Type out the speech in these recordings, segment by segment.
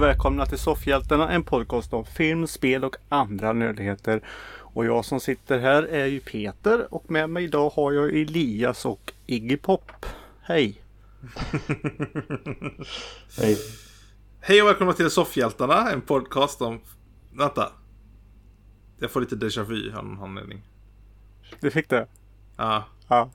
Och välkomna till Soffhjältarna, en podcast om film, spel och andra nödvändigheter. Och jag som sitter här är ju Peter och med mig idag har jag Elias och Iggy Pop. Hej! Hej. Hej och välkomna till Soffhjältarna, en podcast om... Vänta. Jag får lite déjà vu av någon anledning. Du fick det? Ja. Ja.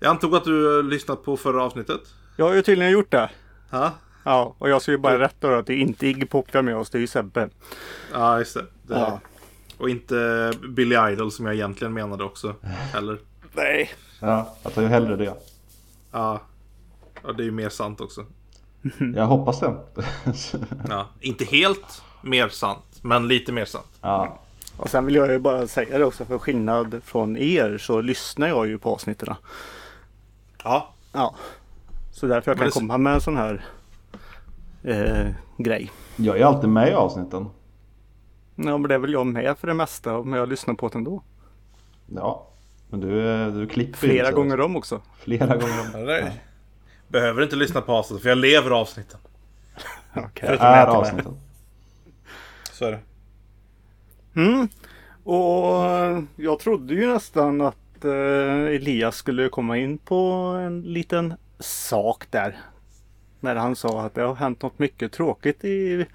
Jag antog att du lyssnat på förra avsnittet. Jag har ju tydligen gjort det. Ja, Ja, och jag ska ju bara rätta då att det är inte Iggy Pop vi har med oss, det är ju Sebbe. ja just det. det Ja. Och inte Billy Idol som jag egentligen menade också. Heller. Nej. Ja, jag tar ju hellre det. Ja. Och det är ju mer sant också. Jag hoppas det. Ja. Inte helt mer sant, men lite mer sant. ja. Och sen vill jag ju bara säga det också, för skillnad från er så lyssnar jag ju på avsnitten. Ja. Ja. Så därför jag kan det- komma med en sån här eh, grej. Jag är alltid med i avsnitten. Ja men det är väl jag med för det mesta men jag lyssnar på det ändå. Ja. Men du, du klipper Flera inte. gånger om också. Flera gånger om. Eller? Behöver inte lyssna på avsnittet för jag lever avsnitten. Förutom är avsnitten. Så är det. Mm. Och eh, jag trodde ju nästan att eh, Elias skulle komma in på en liten sak där. När han sa att det har hänt något mycket tråkigt i,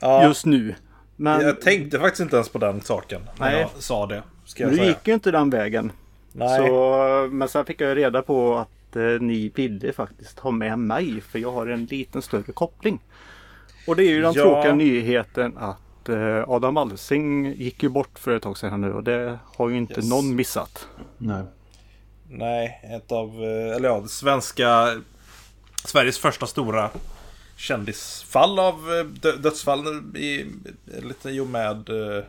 Ja, just nu. Men jag tänkte faktiskt inte ens på den saken när Nej. jag sa det. Ska jag nu säga. gick ju inte den vägen. Nej. Så, men sen fick jag reda på att eh, ni ville faktiskt ha med mig för jag har en liten större koppling. Och det är ju den Ja. tråkiga nyheten att eh, Adam Alsing gick ju bort för ett tag sedan nu och det har ju inte Yes. någon missat. Nej. Nej, ett av, eh, eller ja, svenska, Sveriges första stora kändisfall av eh, dö- dödsfall i, lite i och med, eh,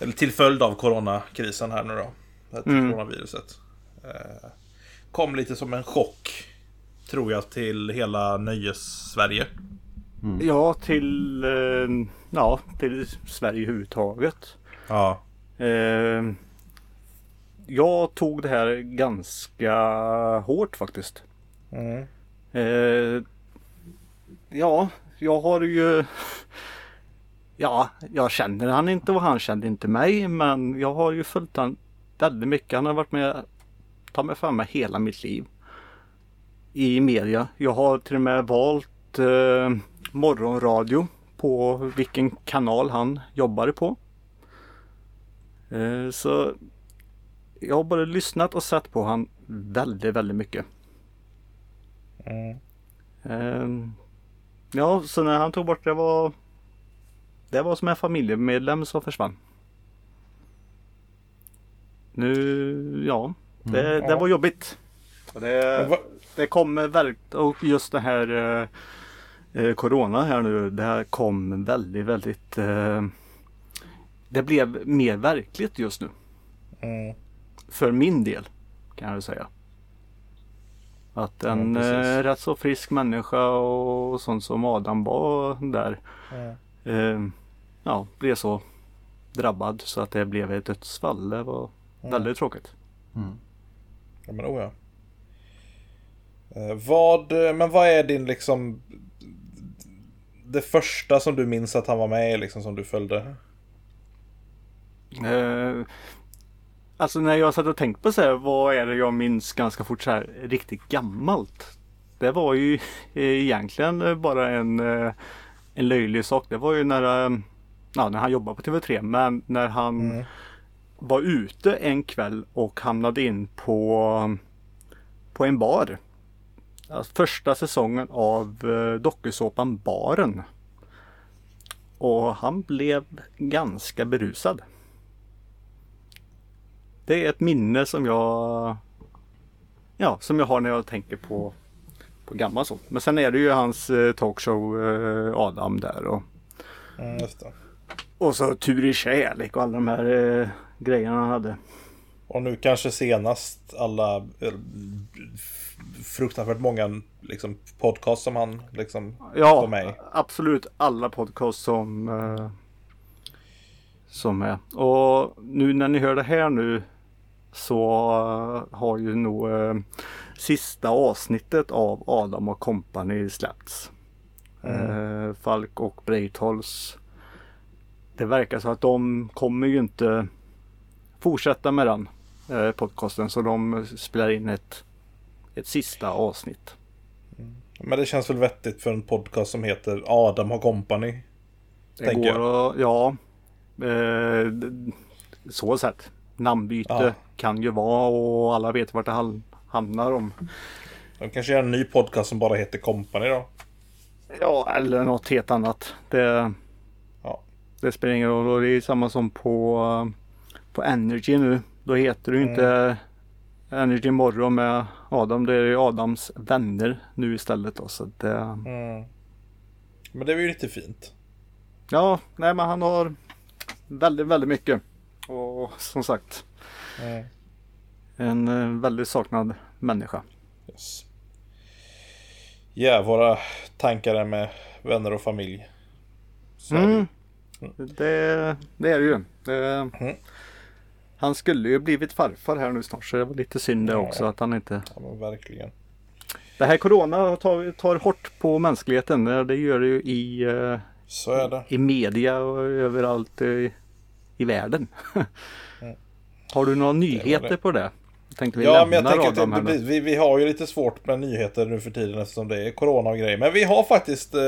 eller till följd av coronakrisen här nu då. Det här Mm. coronaviruset. Eh, Kom lite som en chock, tror jag, till hela nöjes-Sverige. Ja till, ja, till Sverige överhuvudtaget. Ja. Jag tog det här ganska hårt faktiskt. Mm. Eh, ja, jag har ju... Ja, jag känner han inte och han kände inte mig. Men jag har ju följt han väldigt mycket. Han har varit med, ta mig fram med hela mitt liv. I media. Jag har till och med valt eh, morgonradio på vilken kanal han jobbade på. Eh, så jag har både lyssnat och sett på han väldigt, väldigt mycket. Mm. Ehm, ja, så när han tog bort det var Det var som en familjemedlem som försvann. Nu, ja. Det, det Ja. var jobbigt. Det, det kommer verkligen, och just det här eh, eh, Corona här nu, det här kom väldigt, väldigt eh, Det blev mer verkligt just nu. Mm. För min del kan jag säga. Att en Ja, eh, rätt så frisk människa och sånt som Adam var där. Mm. Eh, ja, blev så drabbad så att det blev ett dödsfall. Det var väldigt tråkigt. Ja men oh ja. Eh, vad, men vad är din liksom Det första som du minns att han var med i liksom som du följde? Eh, alltså när jag satt och tänkte på så här, vad är det jag minns ganska fort så här riktigt gammalt. Det var ju eh, egentligen eh, bara en, eh, en löjlig sak. Det var ju när, ja, när han jobbade på TV3 men när han Mm. var ute en kväll och hamnade in på, på en bar. Alltså första säsongen av dokusåpan Baren. Och han blev ganska berusad. Det är ett minne som jag Ja, som jag har när jag tänker på på gammal sånt. Men sen är det ju hans eh, talkshow eh, Adam där och Mm, och så Tur i kärlek och alla de här eh, grejerna han hade. Och nu kanske senast alla eh, fruktansvärt många liksom, podcast som han liksom Ja, var med i. absolut alla podcast som eh, som är. Och nu när ni hör det här nu så eh, har ju nog eh, sista avsnittet av Adam och Company släppts. Eh, Falk och Breitholtz. Det verkar så att de kommer ju inte fortsätta med den podcasten så de spelar in ett, ett sista avsnitt. Men det känns väl vettigt för en podcast som heter Adam har company. Det Tänker går att, ja. Eh, så sett. Namnbyte Ja. kan ju vara och alla vet vart det handlar om. De kanske gör en ny podcast som bara heter company då. Ja, eller något helt annat. Det, Ja. det spelar ingen roll. Och det är samma som på, på Energy nu. Då heter ju inte Energy morgon med Adam. Det är ju Adams vänner nu istället. Då, så det, Mm. Men det är ju lite fint. ja, nej men han har väldigt, väldigt mycket. Och som sagt, Mm. en eh, väldigt saknad människa. Yes. Ja, våra tankar är med vänner och familj. Så är det ju. Mm. Det, det är det ju. Det, Mm. Han skulle ju blivit farfar här nu snart så det var lite synd det Ja. också att han inte Ja, men verkligen. Det här corona tar, tar hårt på mänskligheten. Det gör det ju i, eh, Så är det. i media och överallt i, i världen. Har du några nyheter det. på det? Tänkte vi Ja, men jag tänker att det, vi, vi har ju lite svårt med nyheter nu för tiden eftersom det är corona och grejer. Men vi har faktiskt, eh,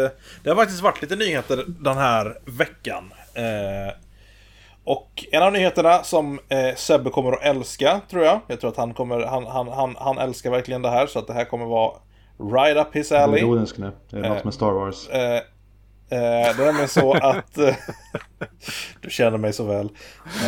det har faktiskt varit lite nyheter den här veckan. Eh, och en av nyheterna som eh, Sebbe kommer att älska, tror jag. Jag tror att han kommer, han, han, han, han älskar verkligen det här. Så att det här kommer vara right up his alley. ironisk nu. Det är något med Star Wars. Eh, eh, det är nämligen så att... Eh, du känner mig så väl.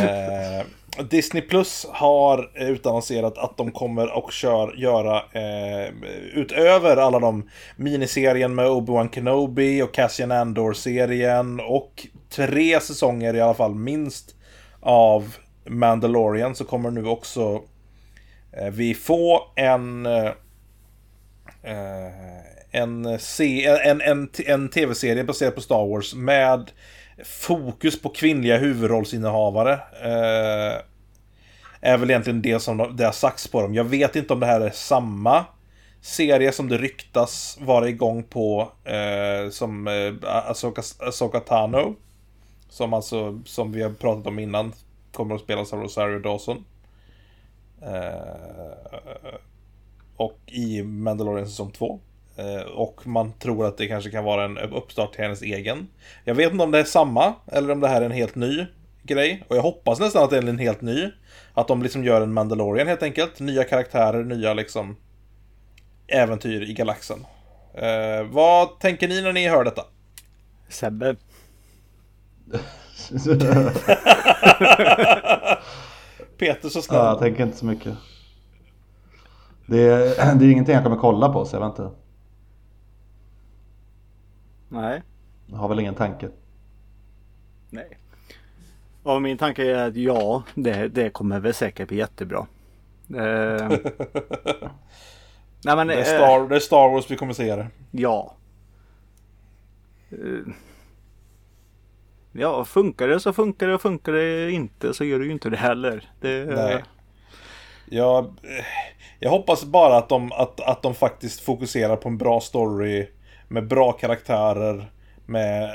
Eh, Disney Plus har utannonserat att de kommer och kör, göra eh, utöver alla de miniserien med Obi-Wan Kenobi och Cassian Andor-serien och tre säsonger i alla fall minst av Mandalorian så kommer nu också eh, vi få en eh, eh, en, eh, se, eh, en, en, en tv-serie baserad på Star Wars med fokus på kvinnliga huvudrollsinnehavare. Eh, är väl egentligen det som de- det har sagts på dem. Jag vet inte om det här är samma serie som det ryktas vara igång på eh, som eh, Asoka, Asoka Tano. Som alltså, som vi har pratat om innan, kommer att spelas av Rosario Dawson. Eh, och i Mandalorian säsong 2. Eh, och man tror att det kanske kan vara en uppstart till hennes egen. Jag vet inte om det är samma, eller om det här är en helt ny grej. Och jag hoppas nästan att det är en helt ny. Att de liksom gör en Mandalorian helt enkelt. Nya karaktärer, nya liksom äventyr i galaxen. Eh, vad tänker ni när ni hör detta? Sebbe. Peter så snäll. ja, jag tänker inte så mycket. Det är, det är ingenting jag kommer kolla på så jag vet inte. Nej. Jag har väl ingen tanke. Nej. Och min tanke är att ja, det, det kommer väl säkert bli jättebra. Eh, nej men det, är eh, Star, det är Star Wars vi kommer se det. ja. Eh, ja, funkar det så funkar det och funkar det inte så gör det ju inte det heller. Det, Nej. Jag, eh, jag hoppas bara att de, att, att de faktiskt fokuserar på en bra story med bra karaktärer med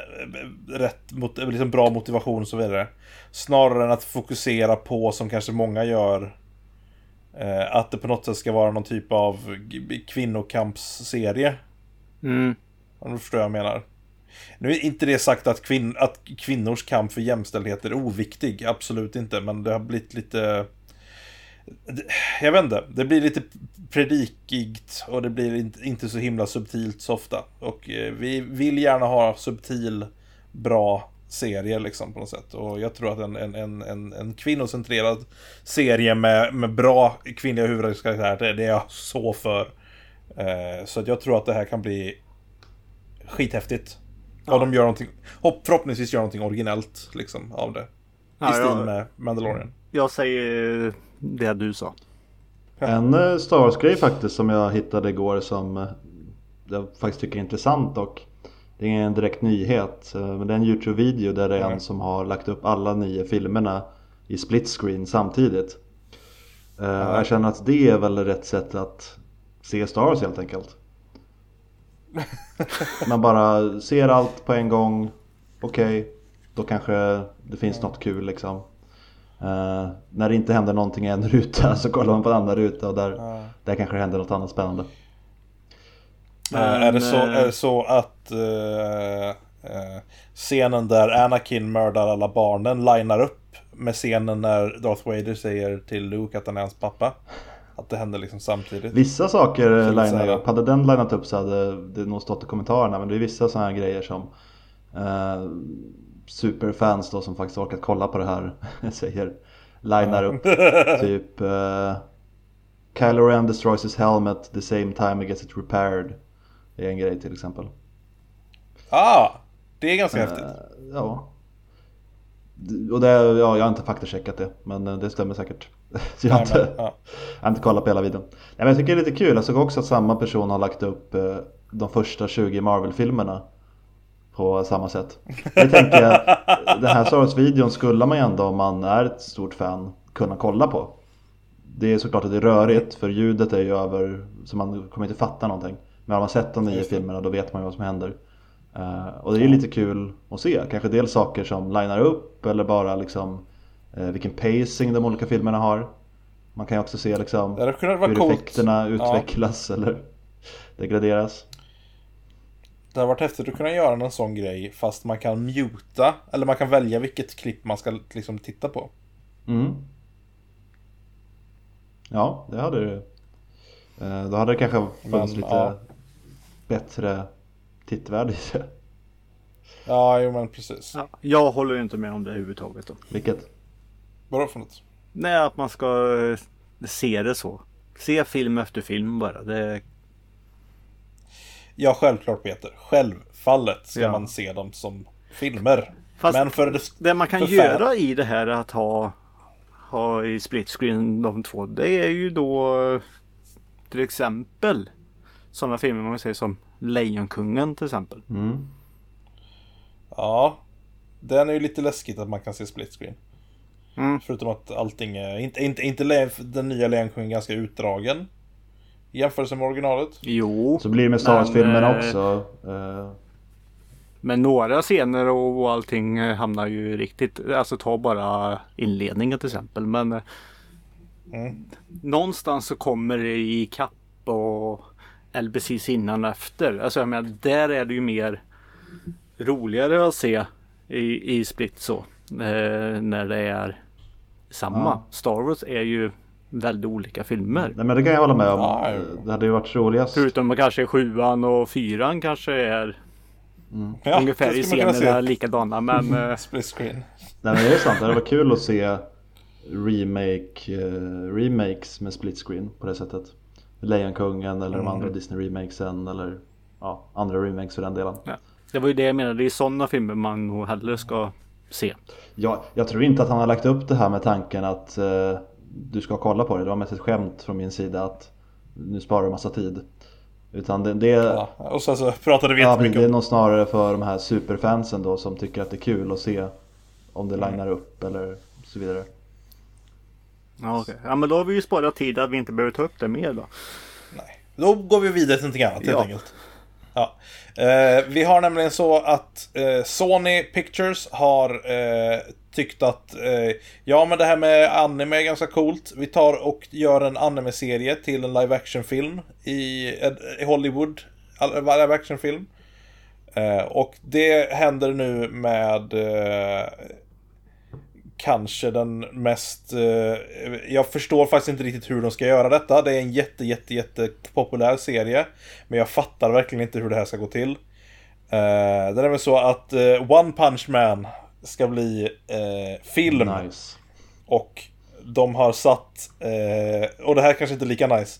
rätt mot, liksom bra motivation och så vidare. Snarare än att fokusera på, som kanske många gör, eh, att det på något sätt ska vara någon typ av kvinnokampsserie. Mm, Om du förstår vad jag menar. Nu är inte det sagt att, kvinn, att kvinnors kamp för jämställdhet är oviktig, absolut inte, men det har blivit lite... Jag vet inte, det blir lite predikigt och det blir inte, så himla subtilt så ofta. Och eh, vi vill gärna ha subtil, bra serie liksom på något sätt. Och jag tror att en, en, en, en, en kvinnocentrerad serie med, med bra kvinnliga huvudkaraktärer, det, det är jag så för. Eh, så att jag tror att det här kan bli skithäftigt. Och de gör någonting, hopp, förhoppningsvis gör någonting originellt liksom av det. I Ja, stil ja. med Mandalorian. jag säger det du sa. En eh, Star faktiskt som jag hittade igår som eh, jag faktiskt tycker är intressant och det är ingen direkt nyhet eh, men det är en Youtube-video där det är en Mm. som har lagt upp alla nio filmerna i split screen samtidigt. Eh, Jag känner att det är väl rätt sätt att se Star Wars helt enkelt. Man bara ser allt på en gång. Okej, då kanske det finns något kul liksom. Eh, när det inte händer någonting i en ruta så kollar man på en annan ruta och där, Ja. där kanske det händer något annat spännande. Eh, är, det så, Men, eh, är det så att eh, eh, scenen där Anakin mördar alla barnen linar upp med scenen när Darth Vader säger till Luke att han är hans pappa? Att det händer liksom samtidigt? Vissa saker linar upp. Hade den linat upp så hade det nog stått i kommentarerna. Men det är vissa sådana här grejer som superfans då som faktiskt orkat kolla på det här säger linar upp. typ eh, Kylo Ren destroys his helmet the same time he gets it repaired. Det är en grej till exempel. Ah! Det är ganska häftigt. Eh, ja. Och det, ja, jag har inte faktacheckat det men eh, det stämmer säkert. Så jag, har inte, ja. jag har inte kollat på hela videon. Nej, men jag tycker det är lite kul. Jag såg också att samma person har lagt upp de första 20 Marvel-filmerna på samma sätt. Det tänker jag, den här Star Wars-videon skulle man ju ändå om man är ett stort fan kunna kolla på. Det är såklart att det är rörigt för ljudet är ju över så man kommer inte fatta någonting. Men har man sett de nio filmerna då vet man ju vad som händer. Eh, och det är lite kul att se. Kanske dels saker som linar upp eller bara liksom eh, vilken pacing de olika filmerna har. Man kan ju också se liksom hur coolt. effekterna utvecklas eller degraderas. Det har varit häftigt att kunna göra en sån grej fast man kan muta. Eller man kan välja vilket klipp man ska liksom titta på. Mm. Ja, det hade det. Eh, Då hade det kanske funnits Men, lite ja. bättre tittvärde i det. Ja, jo men precis. Ja, jag håller ju inte med om det överhuvudtaget. Då. Vilket? Vadå för något? Nej, att man ska eh, se det så. Se film efter film bara. Det, Ja, självklart Peter. Självfallet ska Ja. man se dem som filmer. Fast men för det... det man kan göra i det här att ha, ha i split screen de två. Det är ju då till exempel sådana filmer man säger som Lejonkungen till exempel. Mm. Ja. Den är ju lite läskigt att man kan se split screen. Mm. Förutom att allting är... Inte, inte, inte den nya Lejonkungen ganska utdragen. I jämförelse med originalet. Jo, Så blir det med Star Wars-filmerna eh, också. Eh, men några scener och, och allting eh, hamnar ju riktigt. Alltså ta bara inledningen till exempel. Men eh, Mm. någonstans så kommer det i kapp och eller precis innan och efter. Alltså jag menar, där är det ju mer roligare att se i, i split så. Eh, när det är samma. Ja. Star Wars är ju väldigt olika filmer. nej men det kan jag hålla med om. Ja, Eh. Det hade ju varit roligast. Förutom att kanske sjuan och fyran kanske är Ja, ungefär i scenerna likadana. Men eh, Split screen. Nej men det är sant, det hade varit kul att se remake, eh, remakes med split screen på det sättet. Lejonkungen eller de andra Disney remakesen eller ja, andra remakes för den delen. ja. det var ju det jag menade. Det är sådana filmer man nog hellre ska se. Jag, jag tror inte att han har lagt upp det här med tanken att eh, du ska kolla på det. Det var mest ett skämt från min sida att nu sparar du massa tid. Utan det, det, Ja. Och sen så pratade vi ja, men jättemycket det är nog snarare för de här superfansen då som tycker att det är kul att se om det linar upp eller så vidare. Ja, okej. ja men då har vi ju sparat tid att vi inte behöver ta upp det mer då. Nej. Då går vi vidare till någonting annat helt Ja. enkelt. Ja. Eh, vi har nämligen så att eh, Sony Pictures har eh, tyckt att eh, ja men det här med anime är ganska coolt. Vi tar och gör en anime-serie till en live action-film i, eh, i Hollywood. Eh, live action-film. Eh, och det händer nu med eh, kanske den mest... Eh, jag förstår faktiskt inte riktigt hur de ska göra detta. Det är en jätte, jätte, jätte populär serie. Men jag fattar verkligen inte hur det här ska gå till. Eh, det är väl så att eh, One Punch Man ska bli eh, film. Nice. Och de har satt, eh, och det här kanske inte är lika nice.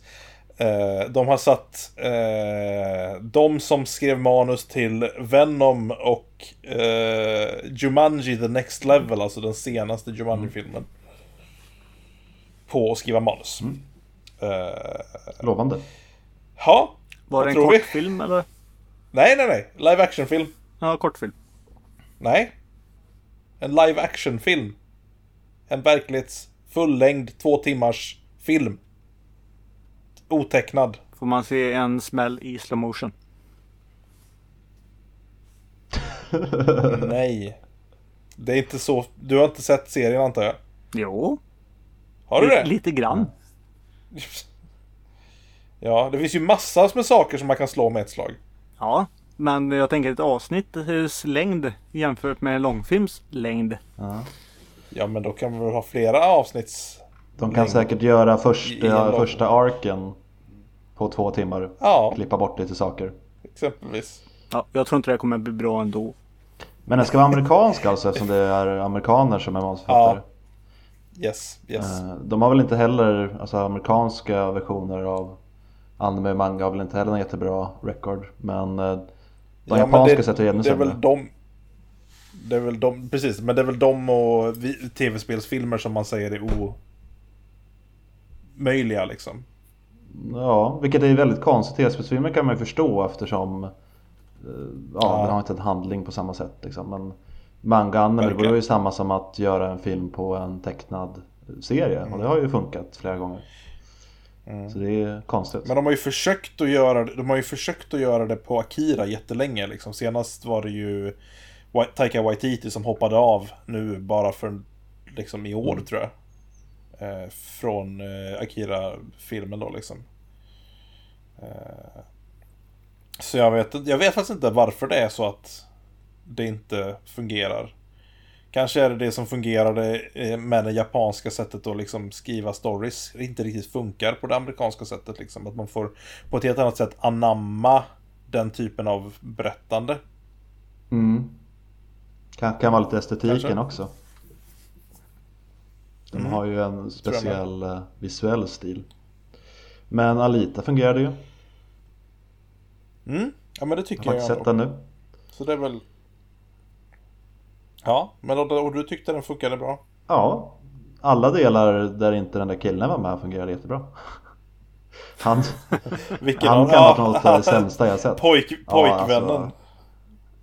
Eh, de har satt eh, de som skrev manus till Venom och eh, Jumanji The Next Level, alltså den senaste Jumanji-filmen. På att skriva manus. Eh, Lovande. ja, Var det en kortfilm eller? nej, nej, nej. Live action-film. Ja, kortfilm. Nej. En live action-film. En verklighets fullängd två timmars film. Otecknad. Får man se en smäll i slow motion? Nej. Det är inte så. Du har inte sett serien antar jag? Jo, Har du li- det? lite grann. Ja, det finns ju massor med saker som man kan slå med ett slag. Ja, men jag tänker ett avsnitts längd jämfört med en långfilms längd. Ja. Ja, men då kan vi väl ha flera avsnitts... De kan Längd. säkert göra första, första arken på två timmar. Ja, Klippa bort lite saker. exempelvis. Ja, jag tror inte det kommer bli bra ändå. Men den ska vara amerikansk alltså eftersom det är amerikaner som är manusförfattare. Yes, yes. Eh, De har väl inte heller, alltså amerikanska versioner av anime och manga har väl inte heller en jättebra record. Men eh, de Ja, japanska det- sätter ju ännu Det är sämre. väl de... Det är väl de, precis, men det är väl de och tv-spelsfilmer som man säger är omöjliga liksom. Ja, vilket är väldigt konstigt. TV-spelsfilmer kan man ju förstå eftersom eh, ja, Ja. den har inte en handling på samma sätt. Liksom. Men manga anime det vore ju samma som att göra en film på en tecknad serie. Och det har ju funkat flera gånger. Så det är konstigt. Men de har ju försökt att göra de har ju försökt att göra det på Akira jättelänge liksom. Senast var det ju Taika Waititi som hoppade av nu bara för liksom i år tror jag. Eh, från eh, Akira-filmen då liksom. Eh, så jag vet, jag vet faktiskt inte varför det är så att det inte fungerar. Kanske är det det som fungerade eh, med det japanska sättet att liksom skriva stories inte riktigt funkar på det amerikanska sättet. Liksom. Att man får på ett helt annat sätt anamma den typen av berättande. Mm. Kan, kan vara lite estetiken Kanske. också. De Mm. har ju en jag speciell eh, visuell stil. Men Alita fungerade ju. Mm. Ja men det Jag tycker har jag, faktiskt jag sett den nu. Så det är väl... Ja, men och, och du tyckte den funkade bra? Ja, alla delar där inte den där killen var med fungerade jättebra. Han, Vilken han kan vara ja, något av det sämsta jag sett. Pojk, Ja, pojkvännen. alltså,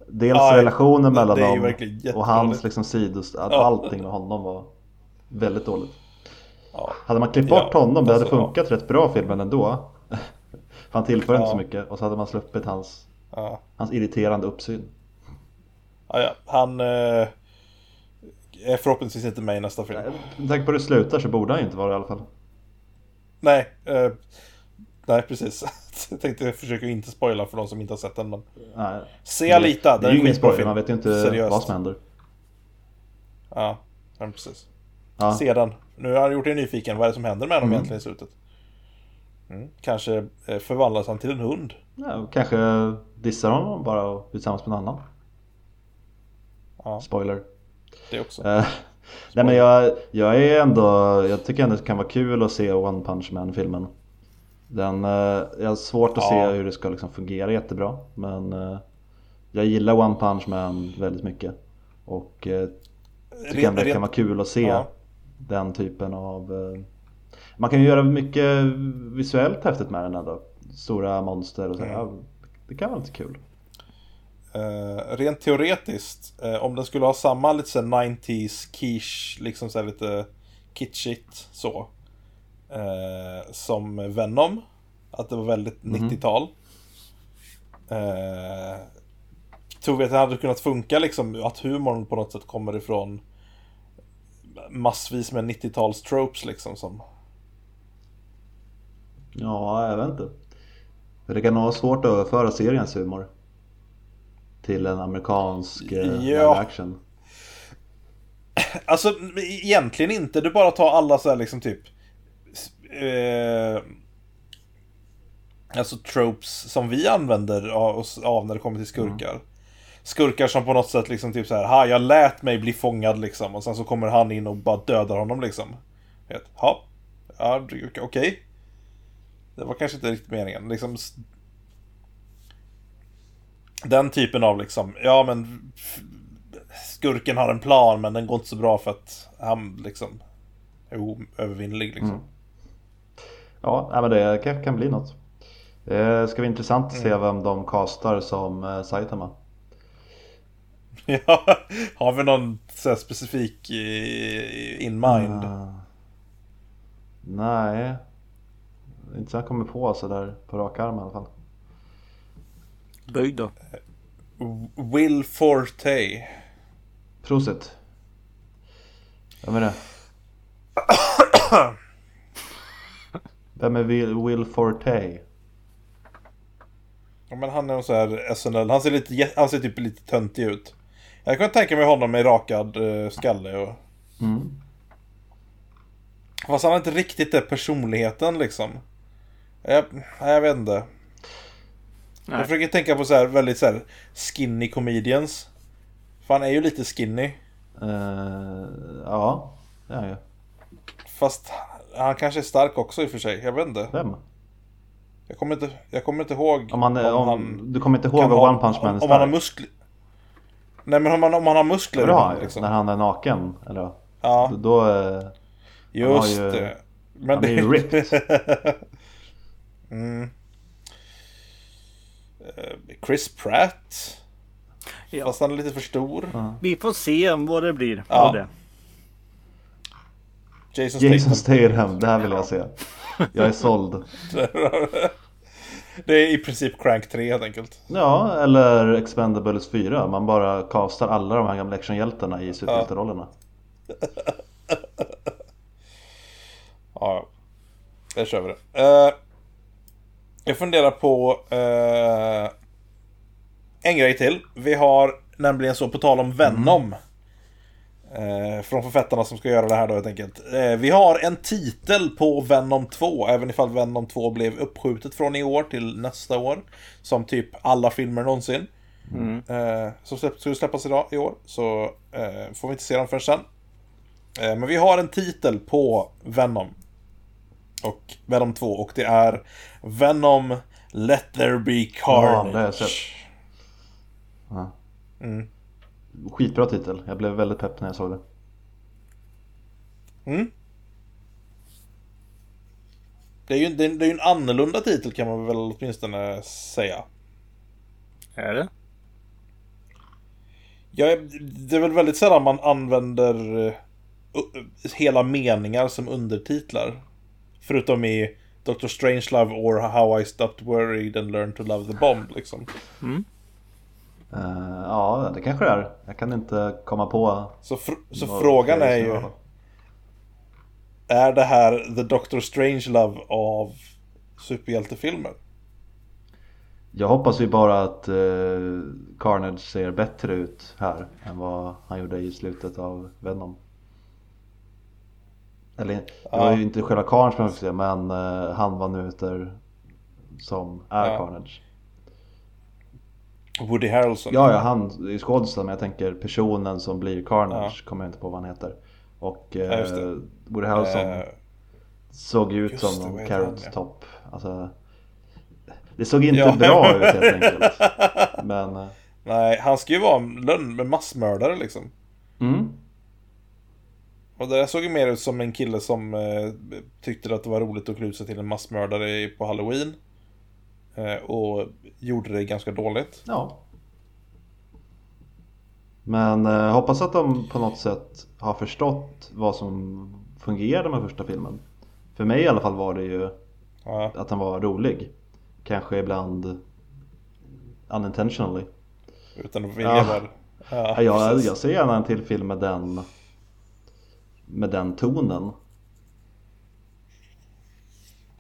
Dels Ja, relationen mellan dem och hans liksom sidos, att Ja. allting med honom var väldigt dåligt. Ja. Hade man klippt bort Ja, honom, det hade alltså, ja. funkat rätt bra filmen ändå. För han tillför inte Ja. så mycket och så hade man sluppit hans, Ja. hans irriterande uppsyn. Ja, ja. Han eh, är förhoppningsvis inte med i nästa film. Med tanke på hur det slutar så borde han inte vara i alla fall. Nej, eh, nej precis. Jag tänkte försöka inte spoila för de som inte har sett den. Men... Nej. Se Alita, det är ju ingen spoiler, man vet ju inte Seriöst. vad som händer. Ja, men precis. Ja. Se den. Nu har han gjort dig nyfiken. Vad är det som händer med honom Mm. egentligen i slutet? Mm. Kanske eh, förvandlas han till en hund. Ja, kanske dissar honom bara och blir tillsammans med en annan. Ja, Spoiler. det också. Eh, nej men jag, jag är ändå, jag tycker ändå det kan vara kul att se One Punch Man filmen. Den, eh, jag har svårt att Ja. se hur det ska liksom fungera jättebra men eh, jag gillar One Punch Man väldigt mycket. Och eh, tycker ändå det kan vara kul att se Ja. den typen av eh, Man kan ju göra mycket visuellt häftigt med den ändå. Stora monster och så. Mm. Ja, det kan vara lite kul. Eh, rent teoretiskt, eh, om den skulle ha samma lite så här 90s quiche, liksom så här lite kitschigt så. Eh, som Venom. Att det var väldigt Mhm. 90-tal. Eh, tror vi att det hade kunnat funka liksom, att humorn på något sätt kommer ifrån massvis med 90-tals tropes liksom som Ja, jag vet inte. Det kan nog vara svårt att överföra seriens humor till en amerikansk eh, Ja. action. Alltså egentligen inte, du bara tar alla så här liksom typ eh, Alltså tropes som vi använder av, av när det kommer till skurkar Skurkar som på något sätt liksom typ så här, ha jag lät mig bli fångad liksom och sen så kommer han in och bara dödar honom liksom Vet, ha, ja okej okay. Det var kanske inte riktigt meningen liksom Den typen av liksom, ja men Skurken har en plan men den går inte så bra för att han liksom är oövervinnlig liksom. Mm. Ja, men det kan, kan bli något. Det ska bli intressant att se Mm. vem de castar som eh, Saitama. Ja, har vi någon så specifik in mind? Ah. nej, inte så jag kommer på sådär på rak arm i alla fall. Böjd då. Will Forte. Prosit. Vem är det? Vem är Will, Will Forte? Ja, men han är så här SNL. Han ser, lite, han ser typ lite töntig ut. Jag kan tänka mig honom med rakad uh, skalle och... Mm. Fast han har inte riktigt den personligheten liksom. Jag, jag vet inte. Nej. Jag försöker tänka på så här väldigt så här skinny comedians. För han är ju lite skinny. Eh, ja, det är han ju. Fast han kanske är stark också i och för sig. Jag vet inte. Vem? Jag kommer inte, jag kommer inte ihåg Om han, om, han du kommer inte ihåg vad One Punch Man om, är om han har stark? muskler. Nej men om han, om han har muskler Det har han liksom. När han är naken. Eller? Ja, Då, då eh, just ju- det. Men han är ju ripped. mm. Eh, Chris Pratt. Ja. Fast han är lite för stor. Vi får se vad det blir Ja. av det. Jason, Jason Statham. Det här vill jag se. Jag är såld. det är i princip Crank 3 helt enkelt. Ja, eller Expendables 4. Man bara castar alla de här gamla actionhjältarna i superhjälterollerna. Ja, där kör vi det. Eh, jag funderar på eh, en grej till. Vi har nämligen så på tal om Venom. Eh, från författarna som ska göra det här då helt enkelt. Eh, vi har en titel på Venom 2, även ifall Venom 2 blev uppskjutet från i år till nästa år. Som typ alla filmer någonsin. Eh, som skulle släppas idag, i år. Så eh, får vi inte se dem förrän sen. Eh, men vi har en titel på Venom. Och Venom 2 och det är Venom Let There Be Carnage. Ja, det har jag sett. Ja. Mm. Skitbra titel. Jag blev väldigt pepp när jag såg det. Mm. Det är, ju, det, är, det är ju en annorlunda titel kan man väl åtminstone säga. Är det? Ja, det är väl väldigt sällan man använder eh, hela meningar som undertitlar. Förutom i Doctor Strangelove or How I Stopped Worried and Learned to Love the Bomb liksom. Eh, ja, det kanske det är. Jag kan inte komma på. Så, fr- så frågan är ju, är det här The Doctor Strangelove av superhjältefilmer? Jag hoppas ju bara att eh, Carnage ser bättre ut här än vad han gjorde i slutet av Venom. Eller det var Ja. ju inte själva Carnage man se men eh, han var nu heter som är Ja. Carnage. Woody Harrelson? Ja, ja, han är ju skådisen men jag tänker personen som blir Carnage kommer jag inte på vad han heter. Och Ja, eh. Woody Harrelson Eh, såg ut just som någon carrot ja. top. Alltså, det såg inte Ja. bra ut helt enkelt. Men, nej, han ska ju vara en massmördare liksom. mm. Och det där såg ju mer ut som en kille som eh, tyckte att det var roligt att klä ut sig till en massmördare på Halloween. Eh, och gjorde det ganska dåligt. Ja. Men eh, hoppas att de på något sätt har förstått vad som fungerade med första filmen. För mig i alla fall var det ju Ja, att den var rolig. Kanske ibland unintentionally. utan att vilja Ja. väl. Ja, Ja, jag, jag ser gärna en till film med den med den tonen.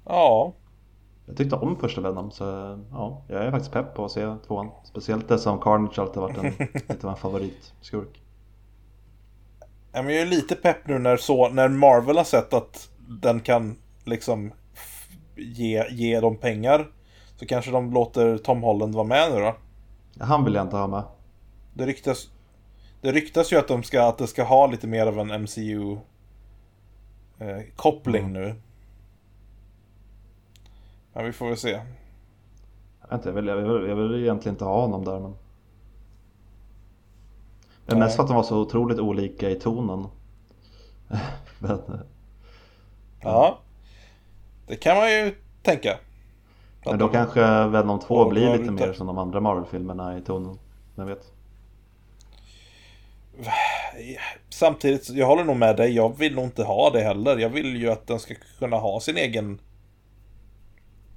ja. Jag tyckte om första Venom så ja, jag är faktiskt pepp på att se tvåan. Speciellt det som Carnage alltid varit en, lite av en favoritskurk. Jag är lite pepp nu när, så, när Marvel har sett att den kan liksom ge, ge dem pengar. Så kanske de låter Tom Holland vara med nu då. Han vill jag inte ha med. Det ryktas, det ryktas ju att, de ska, att det ska ha lite mer av en MCU-koppling nu. Ja, vi får väl se. Jag, vet inte, jag, vill, jag, vill, jag vill egentligen inte ha honom där men... Men mest för att de var så otroligt olika i tonen. men, Ja. Det kan man ju tänka. men då de- kanske Venom 2 Och blir lite mer som de andra Marvel-filmerna i tonen. Vem vet? Samtidigt, jag håller nog med dig. Jag vill nog inte ha det heller. Jag vill ju att den ska kunna ha sin egen...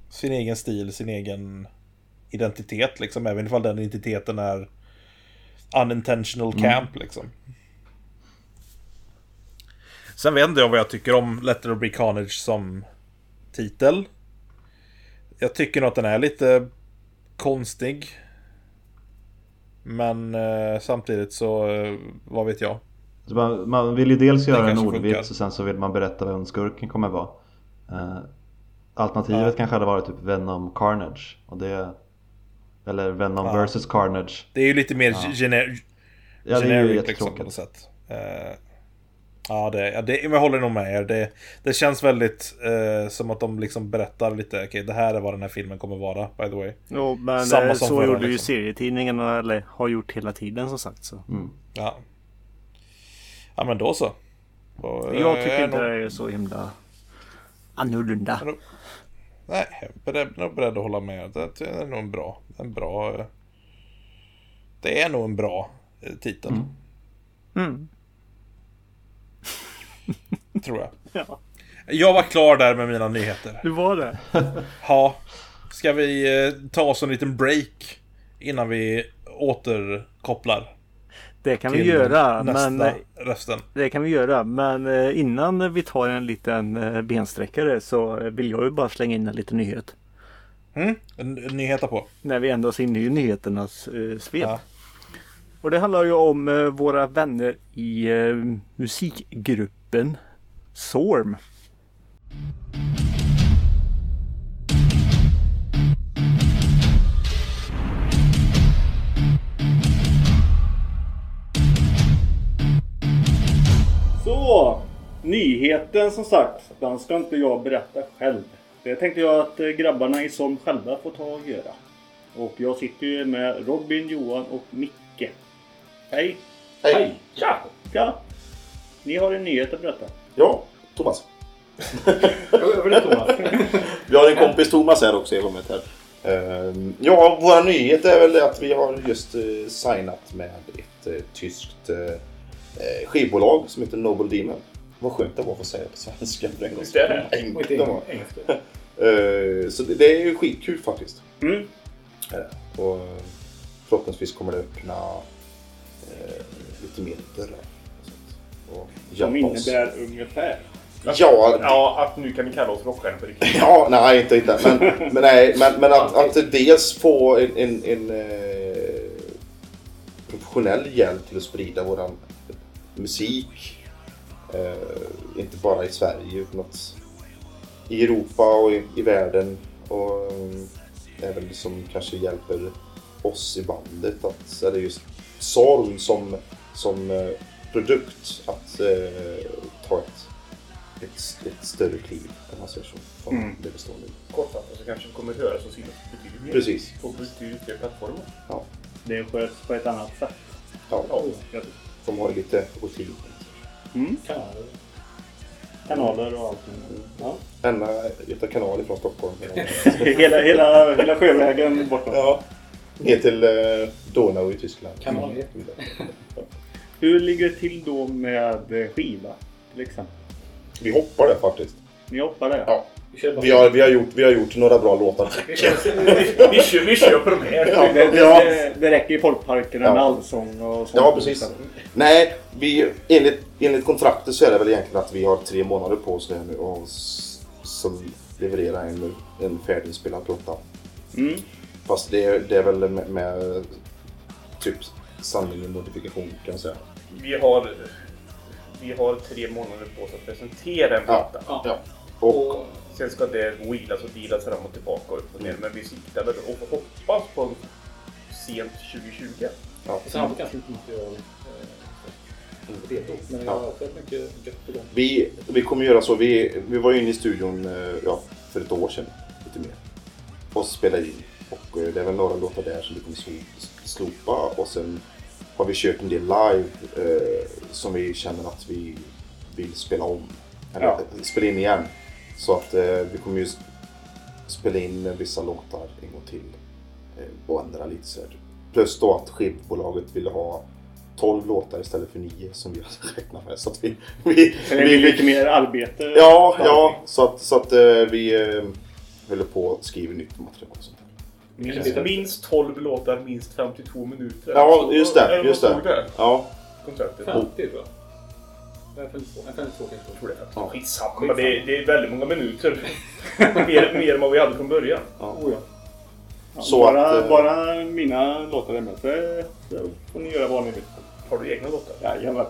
Sin egen stil, sin egen... identitet liksom. Även ifall den identiteten är unintentional Mm. camp liksom. Sen vet inte jag vad jag tycker om Let There Be Carnage som titel. Jag tycker nog att den är lite konstig. Men eh, samtidigt så, eh, vad vet jag. Man, man vill ju dels göra en ordvits och sen så vill man berätta vem skurken kommer vara. Eh, alternativet kanske hade varit typ Venom Carnage. Och det, eller Venom Ja. vs Carnage. Det är ju lite mer Ja. gener- Ja det är ju liksom på något sätt. Eh, ja, det, ja, det, jag håller nog med er. Det, det känns väldigt eh, som att de liksom berättar lite, okej det här är vad den här filmen kommer vara, by the way. Jo, men Samma eh, som så förra, gjorde ju liksom. serietidningarna, eller har gjort hela tiden som sagt. Så. Mm. Ja. Ja men då så. Och, eh, Jag tycker inte nog- det är så himla annorlunda. Nej, jag är beredd, är beredd att hålla med. Det, är nog en bra, en bra... eh, Det är nog en bra eh, titel, Mm. Mm. Tror jag. Ja, Jag var klar där med mina nyheter. det var det. Ja, ska vi eh, ta oss en liten break innan vi återkopplar Det kan vi göra. Men, eh, rösten? det kan vi göra. Men eh, innan vi tar en liten bensträckare så vill jag ju bara slänga in en liten nyhet. Mm? En, en nyhet på. När vi ändå är inne i nyheternas eh, svep. Ja. Och det handlar ju om eh, våra vänner i eh, musikgruppen Sorm. Så, nyheten som sagt, den ska inte jag berätta själv. Det tänkte jag att eh, grabbarna i Sorm själva får ta och göra. Och jag sitter ju med Robin, Johan och Micke. Hej! Hej! Tja! Ja. Ni har en nyhet att berätta. Ja, Thomas. Över det Thomas. Vi har en kompis Thomas här också i rummet här. Ehm, Ja, våra nyhet är väl att vi har just eh, signat med ett eh, tyskt eh, skivbolag som heter Noble Demon. Vad skönt det var att få säga på svenska för en gångs Det är det. skull. Det var. Så det- är ju skitkul faktiskt. Mm. Och förhoppningsvis kommer det öppna lite mer dörrar. Som innebär ungefär. Ja, Ja, att nu kan vi kalla oss rockstjärnor på riktigt. Ja, nej inte, inte. Men, men, nej, men, men att, att dels få en, en, en eh, professionell hjälp till att sprida våran musik. Eh, inte bara i Sverige utan att i Europa och i, i världen. Och eh, även som kanske hjälper oss i bandet. Att, eller just Sorn som, som eh, produkt att eh, ta ett, ett, ett större kliv kan man säga så. Från Mm. det bestående. Kortfattat så kanske det kommer höras och synas betydligt mer. Precis. På betydligt fler plattformar. Det sköts på ett annat sätt. Ja, Ja. de har ju lite rutin. Mm. Kanaler. Kanaler och allt. Ja. Ända Göta kanal ifrån Stockholm. hela, hela, hela sjövägen bortåt. ja. Ner till eh, Donau i Tyskland. Kanal. Hur ligger det till då med skiva? Till exempel. Vi hoppar där faktiskt. Ni hoppar det? Ja. Vi, har, vi, har gjort, vi har gjort några bra låtar. vi, kör, vi, kör, vi kör på de här. Ja. Det, det, det räcker i folkparkerna Ja. med allsång och sånt. Ja, precis. Nej, vi, enligt, enligt kontraktet så är det väl egentligen att vi har tre månader på oss nu och som leverera en, en färdiginspelad platta. Mm. Fast det är, det är väl med, med typ sanning och modifikation kan jag säga. Vi har, vi har tre månader på oss att presentera en Ja, platta. ja. Och, Och sen ska det wheelas och dealas fram och tillbaka och upp och ner. Men vi siktar väl och hoppas på en sent 2020. ja. Sen har vi ganska mycket material eh, redo. Men Ja. har mycket gött på gång. Vi, vi kommer göra så. Vi, vi var ju inne i studion eh, ja, för ett år sedan, lite mer. Och spelade in. Och eh, det är väl några låtar där som vi kommer slopa. Och sen har vi kört en del live eh, som vi känner att vi vill spela om. Eller Ja. eh, spela in igen. Så att eh, vi kommer ju spela in vissa låtar en gång till. Eh, och ändra lite så här. Plus då att skivbolaget ville ha 12 låtar istället för 9 som vi har räknat med. Så att vi, vi, Det blir lite mer arbete. Ja, ja. Så att, så att eh, vi eh, håller på att skriva nytt material och sånt där. Minst, minst 12 låtar, minst 52 minuter. Ja, just det. är Just det. det? Ja, Kontraktet. 50 tror jag. Nej, 52. Nej, 52 kanske. Det. Ja. Skitsamma. Det, är- det är väldigt många minuter. mer, mer än vad vi hade från början. Oh, ja. Ja, Så bara, att, eh, bara mina låtar är med. Så, så får ni göra vad ni vill. Har du egna låtar? Jajamän.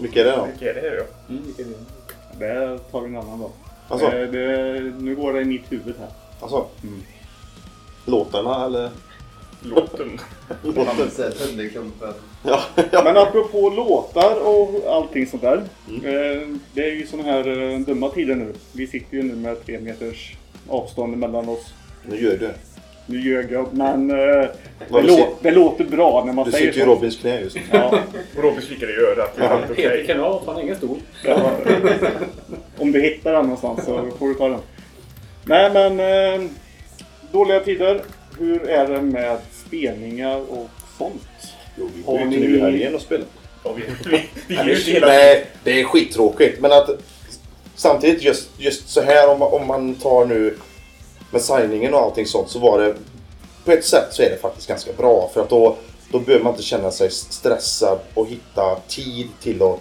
vilka är det då? Vilka är det här då? Mm, vilken är det? Det tar vi en annan dag. Alltså, Eh, det, nu går det i mitt huvud här. alltså. Mm. Låtarna eller? Låten. Låten? Ja, ja. Men apropå låtar och allting sånt där. Mm. Eh, det är ju såna här eh, dumma tider nu. Vi sitter ju nu med tre meters avstånd mellan oss. Nu gör du. Nu ljög jag, men eh, det, du lå- det låter bra när man Du säger sitter ju i. Robins knä just nu. Ja, Och Robin kikar i örat. Helt Peter kan ha, han har ingen stol. ja. Om du hittar den någonstans så får du ta den. Nej men, eh, dåliga tider. Hur är det med spelningar och sånt? Jo, vi går ju inte nu här igen och spela. Ja, vi, vi, vi inte hela Nej, det är skittråkigt. Men att samtidigt just, just så här om, man- om man tar nu med signingen och allting sånt så var det på ett sätt så är det faktiskt ganska bra för att då, då behöver man inte känna sig stressad och hitta tid till att,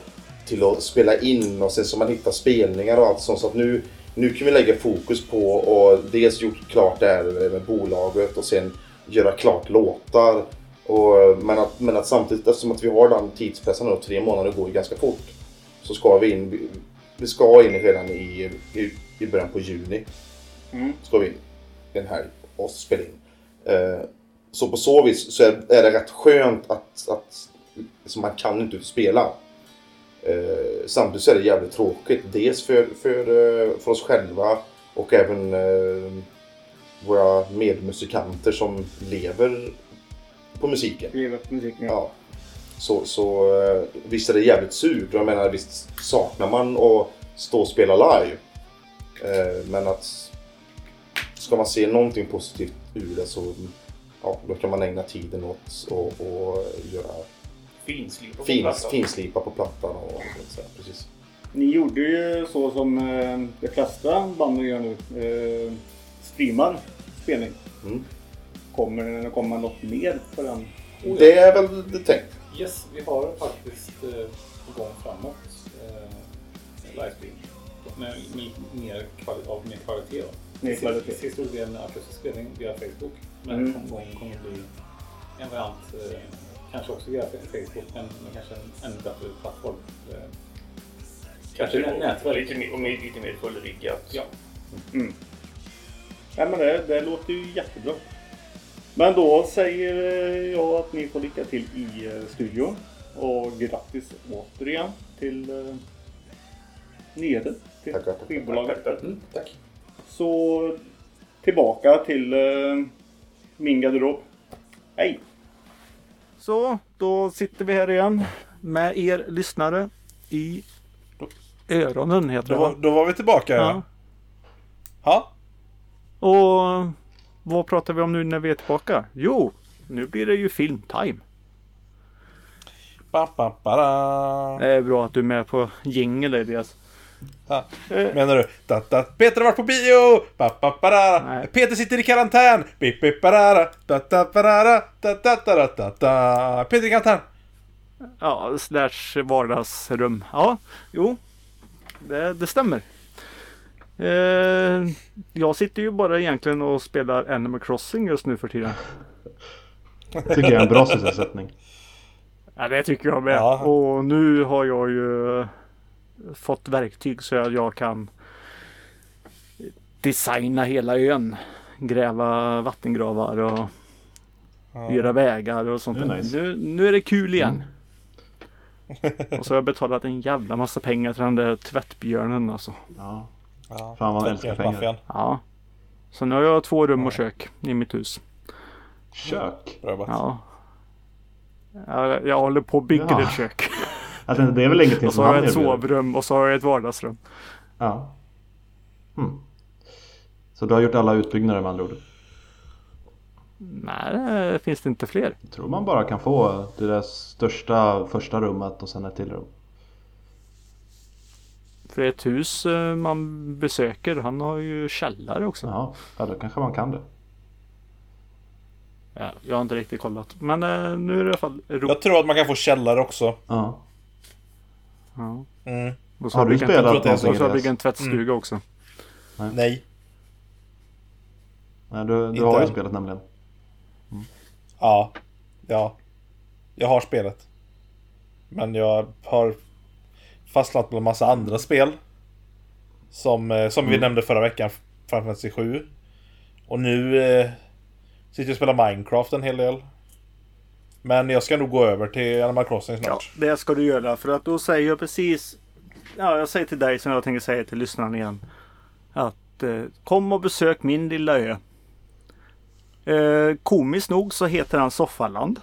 till att spela in och sen så man hittar spelningar och allt sånt så att nu, nu kan vi lägga fokus på och dels gjort klart det här med bolaget och sen göra klart låtar. Och, men, att, men att samtidigt eftersom att vi har den tidspressen och tre månader går ju ganska fort så ska vi in, vi- ska in redan i, i, i början på juni. Mm. Ska vi in den här och spela in. Eh, så på så vis så är, är det rätt skönt att, att så man kan inte spela. Eh, samtidigt så är det jävligt tråkigt. Dels för, för, eh, för oss själva och även eh, våra medmusikanter som lever på musiken. Lever på musiken, ja. Ja. Så, så eh, visst är det jävligt surt. Jag menar visst saknar man att stå och spela live. Eh, Men att ska man se någonting positivt ur det så ja, då kan man ägna tiden åt och, och göra finslip på fin, plattan. finslipa på plattan och så här, precis. Ni gjorde ju så som eh, de flesta banden gör nu. Eh, streamar spelning. Mm. Kommer det komma något mer på den? Det är väl det tänkt. Yes, vi har faktiskt eh, på gång framåt eh, livestream. Med, med mer kvali- av mer kvalitet. Då. Mer kvalitet. Sist stod det en akustisk spelning via Facebook. Men Mm. gång kommer bli en variant, eh, kanske också via Facebook, men, men kanske en ännu bättre plattform. Eh, Kanske nätverk. lite, mer- och mer- lite mer fullriggat. Ja. Mm. Nej men det, det låter ju jättebra. Men då säger eh, jag att ni får lycka till i eh, studion. Och grattis återigen till eh, nyheten. Till Tackar, tackar. skivbolaget. Tack, Tack. Så tillbaka till eh, min garderob. Hej! Så, då sitter vi här igen med er lyssnare i öronen heter Då, det var- va? då var vi tillbaka. Ja. Ja. Och vad pratar vi om nu när vi är tillbaka? Jo, nu blir det ju filmtime. Ba, ba, ba. Det är bra att du är med på jingel Elias. Menar du? Da, da, Peter har varit på bio! Ba, ba, ba, Peter sitter i karantän! Peter i karantän! Ja, slash vardagsrum. Ja, jo. Det, det stämmer. Eh, jag sitter ju bara egentligen och spelar Animal Crossing just nu för tiden. Det tycker jag är en bra sysselsättning. Ja, det tycker jag med. Ja. Och nu har jag ju fått verktyg så att jag kan designa hela ön. Gräva vattengravar och göra vägar och sånt. Nice. Nu, nu är det kul igen. och så har jag betalat en jävla massa pengar till den där tvättbjörnen alltså. Ja. Ja. Fan, vad älskar pengar. Ja. Så nu har jag två rum och kök i mitt hus. Kök. Bra jobbat. Ja. Jag, jag håller på att bygga Ja. ett kök. Tänkte, det är väl ingenting Och så som har han jag ett sovrum och så har jag ett vardagsrum. Ja. Hmm. Så du har gjort alla utbyggnader med andra ord? Nej, finns det inte fler. Jag tror man bara kan få det där största första rummet och sen ett till rum. För ett hus eh, man besöker, han har ju källare också. Ja, ja då kanske man kan det. Ja, jag har inte riktigt kollat. Men eh, nu är det i alla fall ro- Jag tror att man kan få källare också. Ja. Ja. Mm. Och så Har du spelat att det är så. Och så någonting bygga en tvättstuga också. Nej. Nej, du, du Inte har ju spelat nämligen. Ja. Ja. Jag har spelet. Men jag har fastnat på en massa andra spel. Som, eh, som vi nämnde förra veckan. Final Fantasy 7. Och nu eh, sitter jag och spelar Minecraft en hel del. Men jag ska nog gå över till Animal Crossing Ja, snart. det ska du göra. För att då säger jag precis... Ja, jag säger till dig som jag tänker säga till lyssnarna igen. Att eh, kom och besök min lilla ö. Eh, komiskt nog så heter han Soffaland.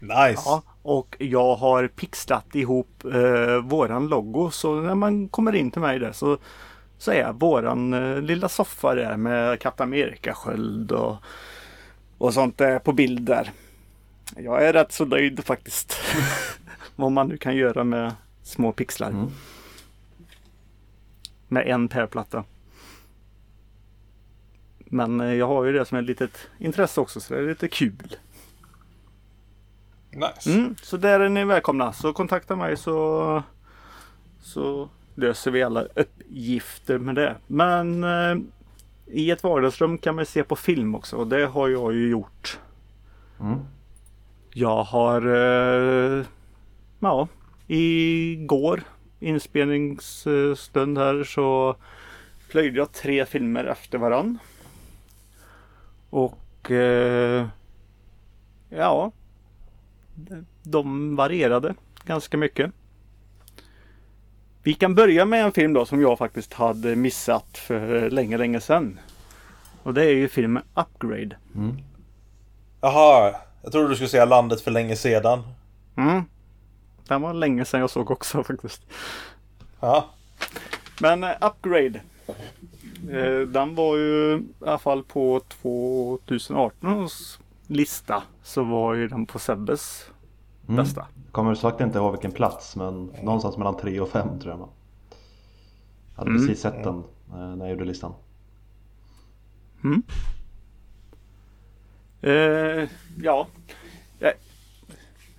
Nice! Ja, och jag har pixlat ihop eh, våran logo. Så när man kommer in till mig där så, så är våran eh, lilla soffa där med Kapten Amerika-sköld och, och sånt på bild där. Jag är rätt så nöjd faktiskt. Vad man nu kan göra med små pixlar. Mm. Med en pärlplatta. Men eh, jag har ju det som ett litet intresse också så det är lite kul. nice. Mm, så där är ni välkomna. Så kontakta mig så, så löser vi alla uppgifter med det. Men eh, i ett vardagsrum kan man se på film också och det har jag ju gjort. Mm. Jag har, eh, ja, igår inspelningsstund här så plöjde jag tre filmer efter varann. Och eh, ja, de varierade ganska mycket. Vi kan börja med en film då som jag faktiskt hade missat för länge, länge sedan. Och det är ju filmen Upgrade. Jaha, jag trodde du skulle säga landet för länge sedan. Mm. Den var länge sedan jag såg också faktiskt. Ja. Men eh, Upgrade. Eh, den var ju i alla fall på 2018 års lista. Så var ju den på Sebbes Mm. Kommer sagt inte ihåg vilken plats men någonstans mellan 3 och 5 tror jag. man. Jag hade Mm. precis sett den eh, när jag gjorde listan. Eh, ja. Eh,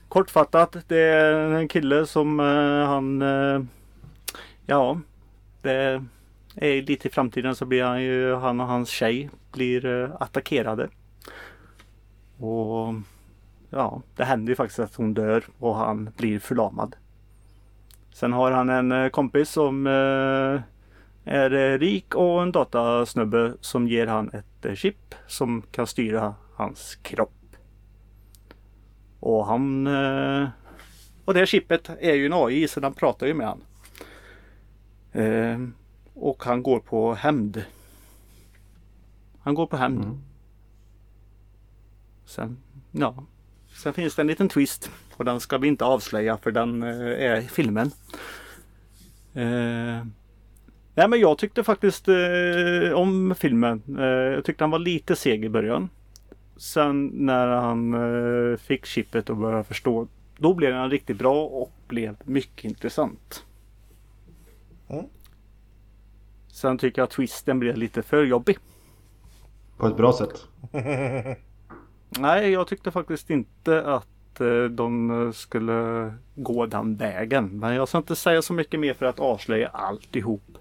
kortfattat. Det är en kille som eh, han... Eh, ja. Det är lite i framtiden så blir han ju, han och hans tjej blir eh, attackerade. Och ja, det händer ju faktiskt att hon dör och han blir förlamad. Sen har han en eh, kompis som eh, är eh, rik och en datasnubbe som ger han ett chip som kan styra hans kropp. Och han... Och det chippet är ju en AI så den pratar ju med han. Och han går på hämnd. Han går på hämnd. Mm. Sen, ja. Sen finns det en liten twist. Och den ska vi inte avslöja för den eh, är i filmen. Eh, nej men jag tyckte faktiskt eh, om filmen. Eh, jag tyckte han var lite seg i början. Sen när han eh, fick chippet och började förstå. Då blev den riktigt bra och blev mycket intressant. Mm. Sen tycker jag att twisten blev lite för jobbig. På ett bra sätt. Nej, jag tyckte faktiskt inte att eh, de skulle gå den vägen. Men jag ska inte säga så mycket mer för att avslöja alltihop.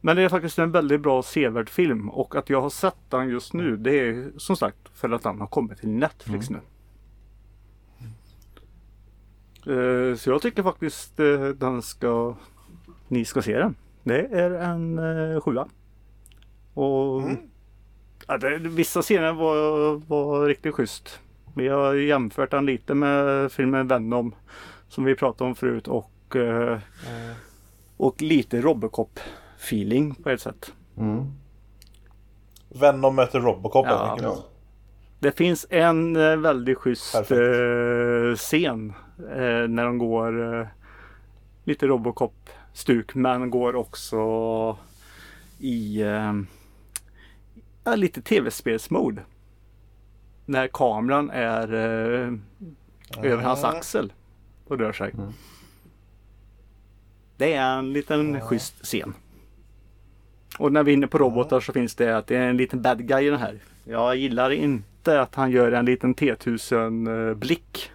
Men det är faktiskt en väldigt bra sevärd film och att jag har sett den just nu det är som sagt för att den har kommit till Netflix nu. Eh, Så jag tycker faktiskt eh, den ska ni ska se den. Det är en eh, sjua. Och ja, det, vissa scener var, var riktigt schysst. Vi har jämfört den lite med filmen Venom som vi pratade om förut och, eh, och lite Robocop feeling på ett sätt. Mm. Venom möter Robocop Ja. Det finns en eh, väldigt schysst eh, scen eh, när de går eh, lite Robocop-stuk men går också i eh, ja, lite tv-spelsmode. När kameran är eh, över hans axel och rör sig. Mm. Det är en liten schysst scen. Och när vi är inne på robotar så finns det att det är en liten bad guy i den här Jag gillar inte att han gör en liten T1000 eh, blick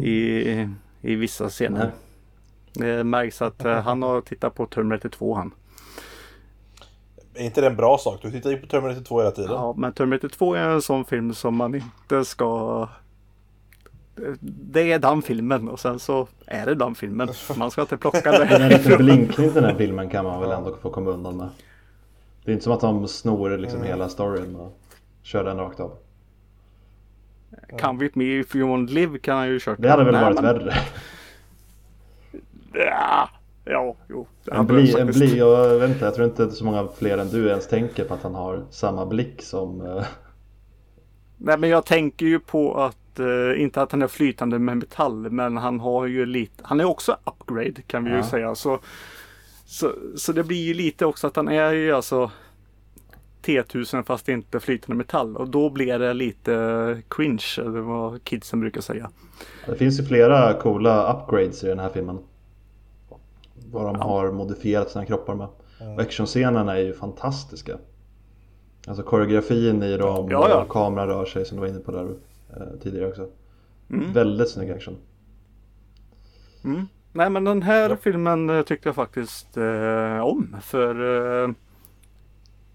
i, i vissa scener. Det märks att eh, han har tittat på Terminator 2 han. Är inte det en bra sak? Du tittar ju på Terminator 2 hela tiden. Ja, men Terminator 2 är en sån film som man inte ska... Det är den filmen och sen så är det den filmen. Man ska inte plocka En det. liten blinkning till den här filmen kan man väl ändå få komma undan med. Det är inte som att de snor liksom hela storyn och kör den rakt av. Come with me if you want live kan han ju kört. Det hade väl Nej, varit men- värre. Ja, ja, jo. En bli, en faktiskt. bli, jag vet inte, jag tror inte så många fler än du ens tänker på att han har samma blick som... eh, Nej men jag tänker ju på att eh, inte att han är flytande med metall men han har ju lite Han är också upgrade kan vi ju Ja. säga så, så Så det blir ju lite också att han är ju alltså T1000 fast inte flytande metall och då blir det lite cringe eller vad kidsen brukar säga. Det finns ju flera coola upgrades i den här filmen. Vad de har modifierat sina kroppar med. Och actionscenerna är ju fantastiska. Alltså koreografin i dem Ja, ja. kameran rör sig som du var inne på där eh, tidigare också. Mm. Väldigt snygg action. Mm. Nej men den här filmen eh, tyckte jag faktiskt eh, om för eh,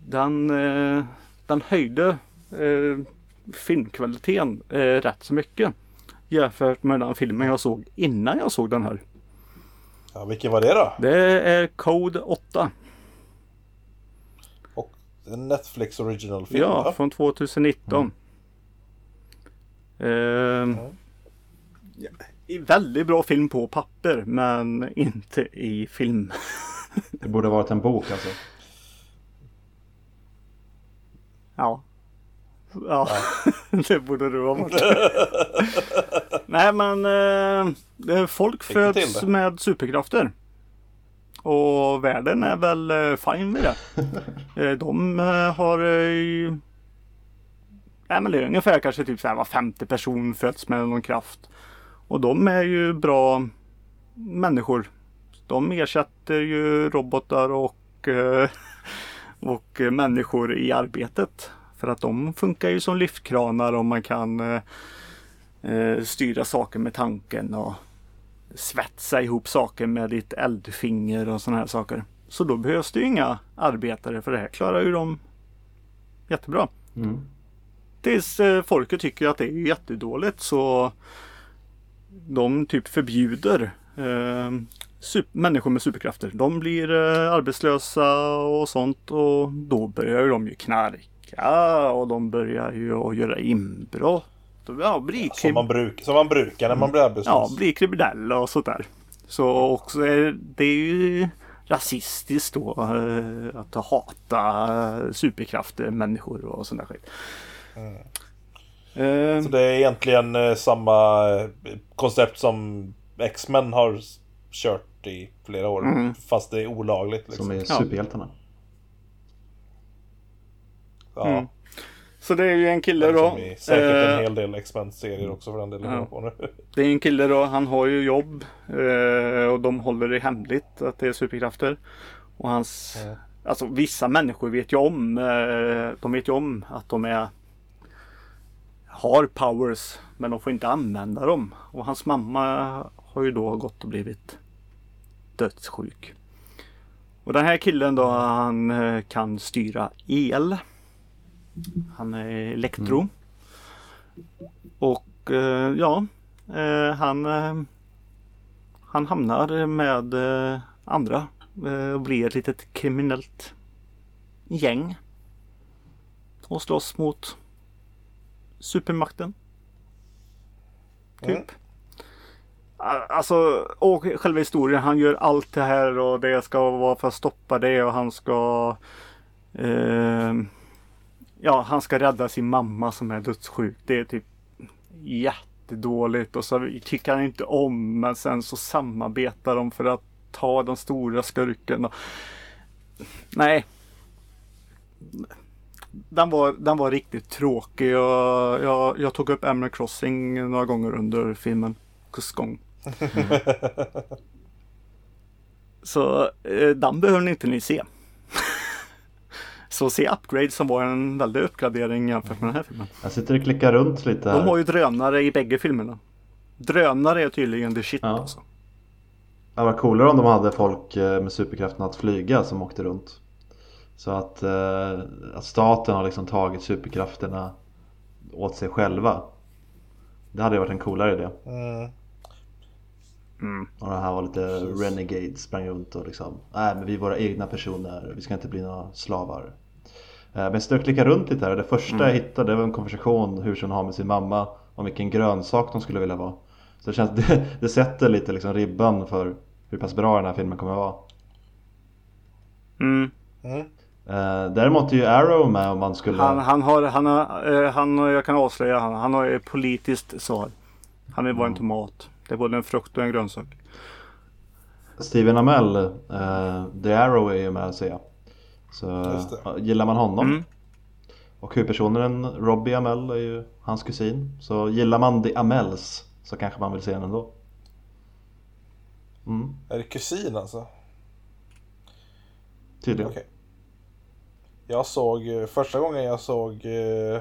den, eh, den höjde eh, filmkvaliteten rätt så mycket jämfört med den filmen jag såg innan jag såg den här. Ja, vilken var det då? Det är Code 8. Och en Netflix original film Ja, va? från 2019. Eh, ja, väldigt bra film på papper men inte i film. Det borde varit en bok alltså. Ja. Ja, det borde du ha varit. Nej men eh, det- folk föds med superkrafter. Och världen är väl eh, fine med det. Eh, de eh, har eh, Nej men det är ungefär kanske typ så här var femte person föds med någon kraft. Och de är ju bra människor. De ersätter ju robotar och, eh, och eh, människor i arbetet. För att de funkar ju som lyftkranar om man kan eh, eh, styra saker med tanken och svetsa ihop saker med ditt eldfinger och sådana här saker. Så då behövs det ju inga arbetare för det här klarar ju de jättebra. Mm. Tills eh, folket tycker att det är jättedåligt så de typ förbjuder eh, människor med superkrafter. De blir eh, arbetslösa och sånt och då börjar de ju knarka och de börjar ju att göra inbrott. Ja, bli Som man, bruk, som man brukar när man blir arbetslös. Ja, bli kriminella och sånt där. Så också är det är ju rasistiskt då eh, att hata superkrafter, människor och sån där skit. Eh, Så det är egentligen eh, samma eh, koncept som X-Men har kört i flera år. Mm. Fast det är olagligt. Liksom. Som är Ja. superhjältarna. ja. Mm. Så det är ju en kille då. säkert en eh, hel del X-Men-serier också för den delen. ja. På nu. Det är en kille då, han har ju jobb eh, och de håller det hemligt att det är superkrafter. Och hans, Ja. alltså vissa människor vet ju om, eh, de vet ju om att de är har powers men de får inte använda dem. Och hans mamma har ju då gått och blivit dödssjuk. Och den här killen då han eh, kan styra el. Han är elektro. Och eh, ja, eh, han, eh, han hamnar med andra och blir ett litet kriminellt gäng. Och slåss mot supermakten. Typ. Mm. Alltså, och själva historien. Han gör allt det här och det ska vara för att stoppa det och han ska eh, Ja, han ska rädda sin mamma som är dödssjuk. Det är typ jättedåligt och så tycker han inte om men sen så samarbetar de för att ta den stora skurken. Och... Nej. Den var, den var riktigt tråkig. Jag, jag, jag tog upp Animal Crossing några gånger under filmen. Kuskong. Så eh, den behöver ni inte ni se. Så se Upgrade som var en väldig uppgradering jämfört med den här filmen. Jag sitter och klickar runt lite här. De har ju drönare i bägge filmerna. Drönare är tydligen the shit Ja. alltså. Det var coolare om de hade folk eh, med superkraften att flyga som åkte runt. Så att, eh, att staten har liksom tagit superkrafterna åt sig själva. Det hade ju varit en coolare idé. Mm. Mm. Och det här var lite renegades sprang runt och liksom Nej men vi är våra egna personer, vi ska inte bli några slavar. Eh, Men jag sitter och klickar runt lite här och det första jag hittade var en konversation hur har med sin mamma om vilken grönsak de skulle vilja vara. Så det känns, det, det sätter lite liksom ribban för hur pass bra den här filmen kommer att vara. Mm. Mm. Eh, Däremot är ju Arrow med om man skulle... Han, han har, han har, eh, han, har- jag kan avslöja, han, han har ett politiskt svar. Han vill vara en tomat. Det är både en frukt och en grönsak. Steven Amell, eh, The Arrow är ju med ser jag. Så ja, gillar man honom Mm. och huvudpersonen Robbie Amell är ju hans kusin. Så gillar man The Amells så kanske man vill se den ändå. Mm, Är det kusin alltså? tydligen. Okej. Jag såg, eh, första gången jag såg eh,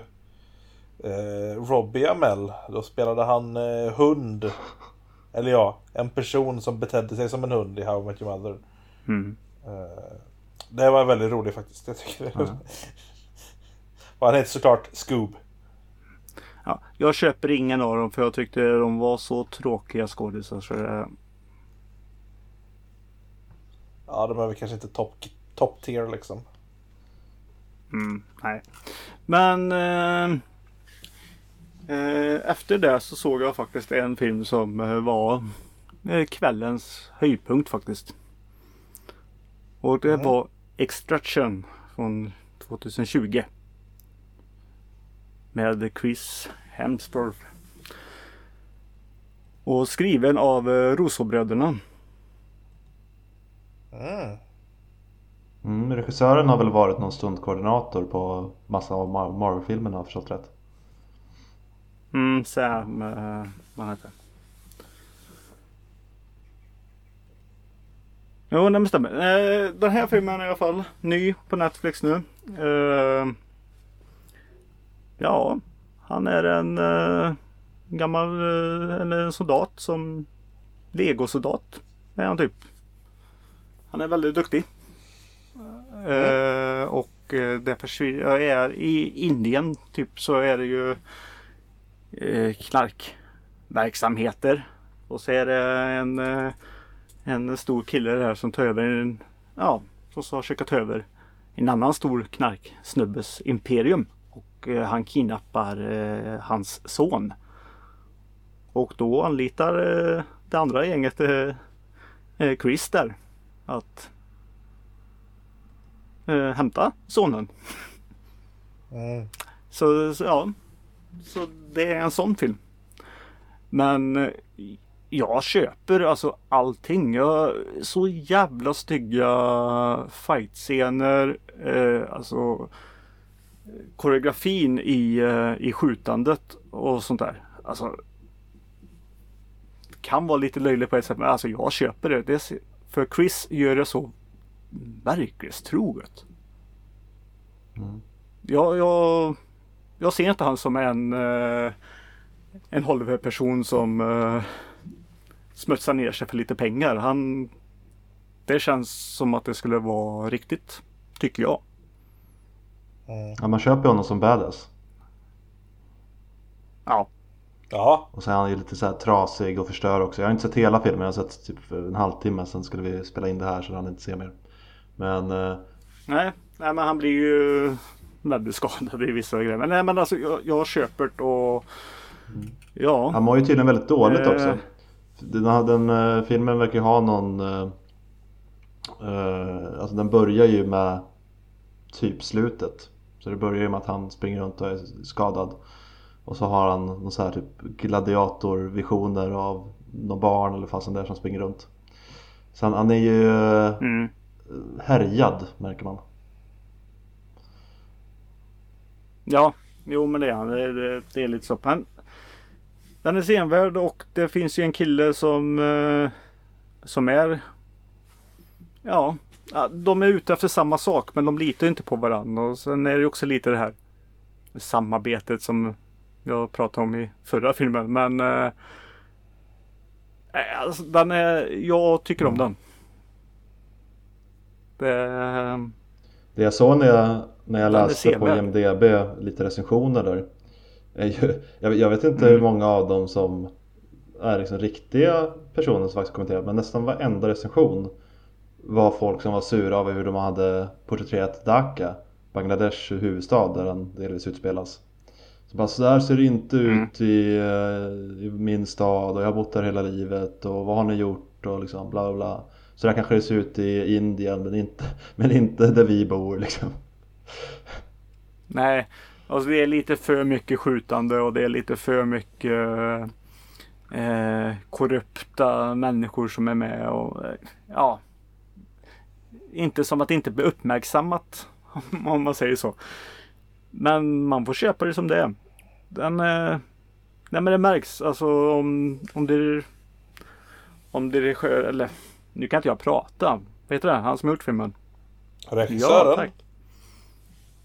eh, Robbie Amell, då spelade han eh, hund. Eller ja, en person som betedde sig som en hund i How I Met Your Mother. Mm. Eh, det var väldigt roligt faktiskt. Jag tycker det. Han heter såklart Scoob. Ja, jag köper ingen av dem för jag tyckte de var så tråkiga skådisar. Så det, Ja, de är väl kanske inte top, top tier liksom. mm, nej. Men eh, efter det så såg jag faktiskt en film som eh, var eh, kvällens höjdpunkt faktiskt. Och det var Extraction från 2020. Med Chris Hemsworth. Och skriven av eh, Rosobröderna. Mm. Mm, regissören har väl varit någon stundkoordinator på massa av Mar- Marvel-filmerna har jag förstått rätt. Mm, Sam, eh, vad heter det? Jo, men stämmer. Eh, den här filmen är i alla fall ny på Netflix nu. Eh, ja, han är en eh, gammal eller en soldat som legosoldat är han typ. Han är väldigt duktig. Eh, och det försvinner, är i Indien typ så är det ju knarkverksamheter. Och så är det en, eh, en stor kille där som tar över en, ja, som ska försöka ta över en annan stor knarksnubbes imperium. Och eh, han kidnappar eh, hans son. Och då anlitar eh, det andra gänget eh, eh, Chris där. Att eh, hämta sonen. Mm. Så, så ja. Så det är en sån film. Men eh, jag köper alltså allting. Jag, så jävla stygga fightscener. Eh, alltså koreografin i, eh, i skjutandet och sånt där. Alltså kan vara lite löjligt på ett sätt men alltså jag köper det. det ser- för Chris gör det så verklighetstroget. Jag, jag, jag ser inte han som en, eh, en Hollywood-person som eh, smutsar ner sig för lite pengar. Han, det känns som att det skulle vara riktigt, tycker jag. Ja, man köper ju honom som badass. Ja, Ja, Och så är han ju lite så här trasig och förstör också. Jag har inte sett hela filmen, jag har sett typ en halvtimme sen skulle vi spela in det här så han inte ser mer. Men eh, nej, nej men han blir ju väldigt skadad i vissa grejer. Men nej men alltså jag, jag köper det och ja. han mår ju tydligen väldigt dåligt Eh. också. Den, den eh, filmen verkar ju ha någon... eh, eh, alltså den börjar ju med typ slutet. Så det börjar ju med att han springer runt och är skadad. Och så har han någon så här typ gladiatorvisioner av någon barn eller fasen där som springer runt. Så han, han är ju eh, Mm. härjad märker man. Ja, jo men det är han. Det, det, det är lite så. Men den är senvärd och det finns ju en kille som eh, som är ja, de är ute efter samma sak men de litar inte på varandra. Och sen är det också lite det här samarbetet som jag pratade om i förra filmen. Men eh, eh, alltså, den är, jag tycker om den. Det, Det jag såg när jag, när jag läste på. IMDB lite recensioner där. Jag, jag vet inte Mm. hur många av dem som är liksom riktiga personer som faktiskt kommenterat men nästan varenda recension var folk som var sura över hur de hade porträtterat Dhaka, Bangladesh huvudstad där den delvis utspelas. Så bara så där ser det inte Mm. ut i, eh, i min stad och jag har bott där hela livet och vad har ni gjort och liksom bla bla bla. Så där kanske det ser ut i Indien men inte, men inte där vi bor liksom. Nej, alltså det är lite för mycket skjutande och det är lite för mycket eh, korrupta människor som är med och eh, ja. Inte som att det inte blir uppmärksammat om man säger så. Men man får köpa det som det är. Den, eh, nej men det märks alltså om, om det om dirigör eller nu kan inte jag prata. Vad heter det? Han som gjort filmen. Regissören? tack.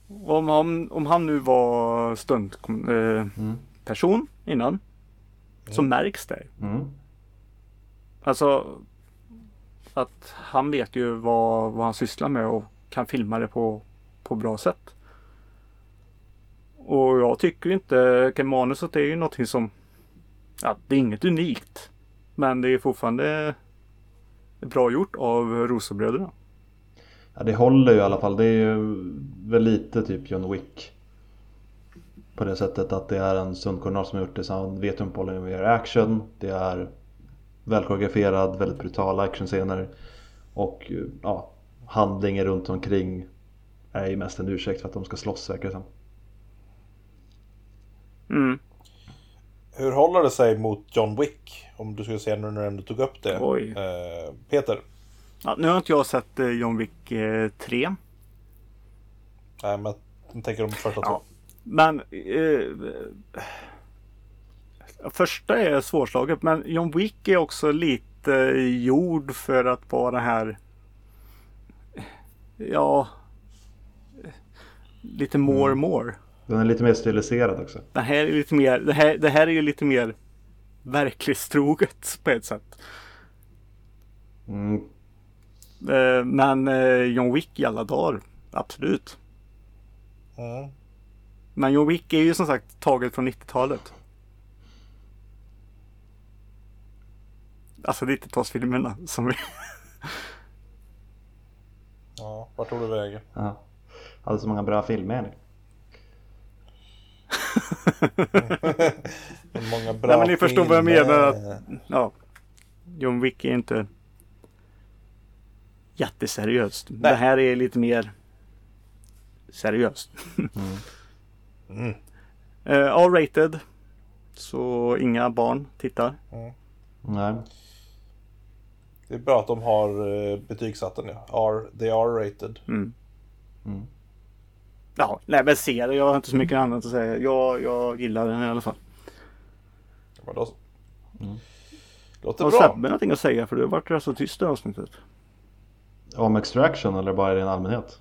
Om han, om han nu var stuntperson eh, Mm. innan. Så märks det. Mm. Alltså att han vet ju vad, vad han sysslar med och kan filma det på, på bra sätt. Och jag tycker inte, okay, manuset är ju någonting som, ja det är inget unikt. Men det är fortfarande bra gjort av Rosebröderna. Ja, det håller ju i alla fall. Det är ju väl lite typ John Wick. På det sättet att det är en stuntkoordinator som har gjort det så han vet uppenbarligen vad gör action. Det är välkoreograferad, väldigt brutala actionscener. Och ja, handlingen runt omkring är ju mest en ursäkt för att de ska slåss verkar som. Mm. Hur håller det sig mot John Wick? Om du skulle säga nu när du ändå tog upp det. Oj. Eh, Peter? Ja, nu har inte jag sett eh, John Wick eh, 3. Nej, men jag tänker om första Ja. två. Men eh, första är svårslaget men John Wick är också lite gjord för att vara här. Ja. Lite more more. Den är lite mer stiliserad också. Det här är lite mer. Det här, det här är ju lite mer verklighetstroget på ett sätt. Mm. Eh, men eh, John Wick i alla dagar. Absolut. Mm. Men John Wick är ju som sagt taget från 90-talet. Alltså 90-talsfilmerna som vi... Ja, vart tog du vägen? Ja. Hade så många bra filmer. Många bra Nej, men ni förstår vad jag filmer. menar, att- Ja. John Wick är inte jätteseriöst. Det här är lite mer seriöst. Mm. Eh, R-rated. Så inga barn tittar. Nej. Det är bra att de har uh, betygsatt den. Ja. R, they are rated. Mm. Mm. Ja, nej men se det. Jag har inte så mycket annat att säga. Jag, jag gillar den i alla fall. Då så. Mm. Låter Har bra. Sebbe någonting att säga? För du har varit rätt så tyst i avsnittet. Om extraction eller bara i ren allmänhet?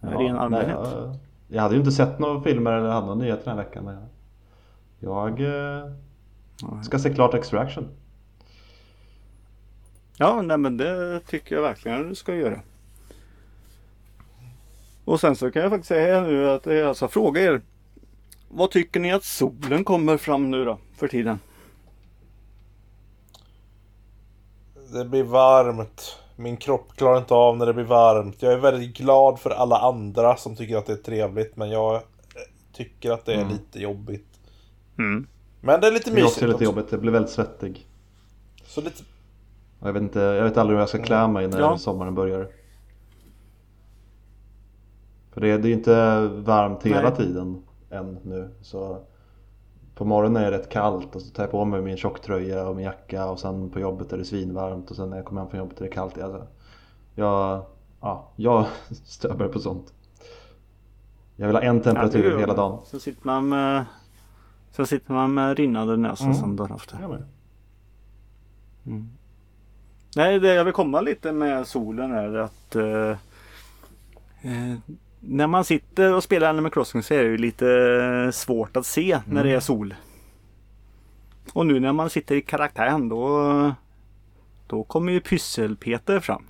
Ren allmänhet. Nej, jag, jag hade ju inte sett några filmer eller hade några nyheter den här veckan. men Jag eh, ska se klart extraction. Ja, nej men det tycker jag verkligen att du ska göra. Och sen så kan jag faktiskt säga nu att jag alltså fråga er. Vad tycker ni att solen kommer fram nu då för tiden? Det blir varmt. Min kropp klarar inte av när det blir varmt. Jag är väldigt glad för alla andra som tycker att det är trevligt. Men jag eh, tycker att det är lite jobbigt. Mm. Men det är lite Det är mysigt också lite också. jobbigt, jag blir väldigt svettig. Så lite... Jag vet, inte, jag vet aldrig hur jag ska klä mig när Ja. sommaren börjar. För det, det är ju inte varmt hela Nej. tiden än nu. Så på morgonen är det rätt kallt och så tar jag på mig min tjocktröja och min jacka och sen på jobbet är det svinvarmt och sen när jag kommer hem från jobbet är det kallt. Alltså, jag, ja, jag stör mig på sånt. Jag vill ha en temperatur Ja, hela dagen. Så sitter man med, så sitter man med rinnande näsa Mm. som dagen efter. Ja, men. Nej, det jag vill komma lite med solen är att eh, eh, när man sitter och spelar Animal Crossing så är det ju lite svårt att se när det är sol. Och nu när man sitter i karaktären då, då kommer ju Pyssel-Peter fram.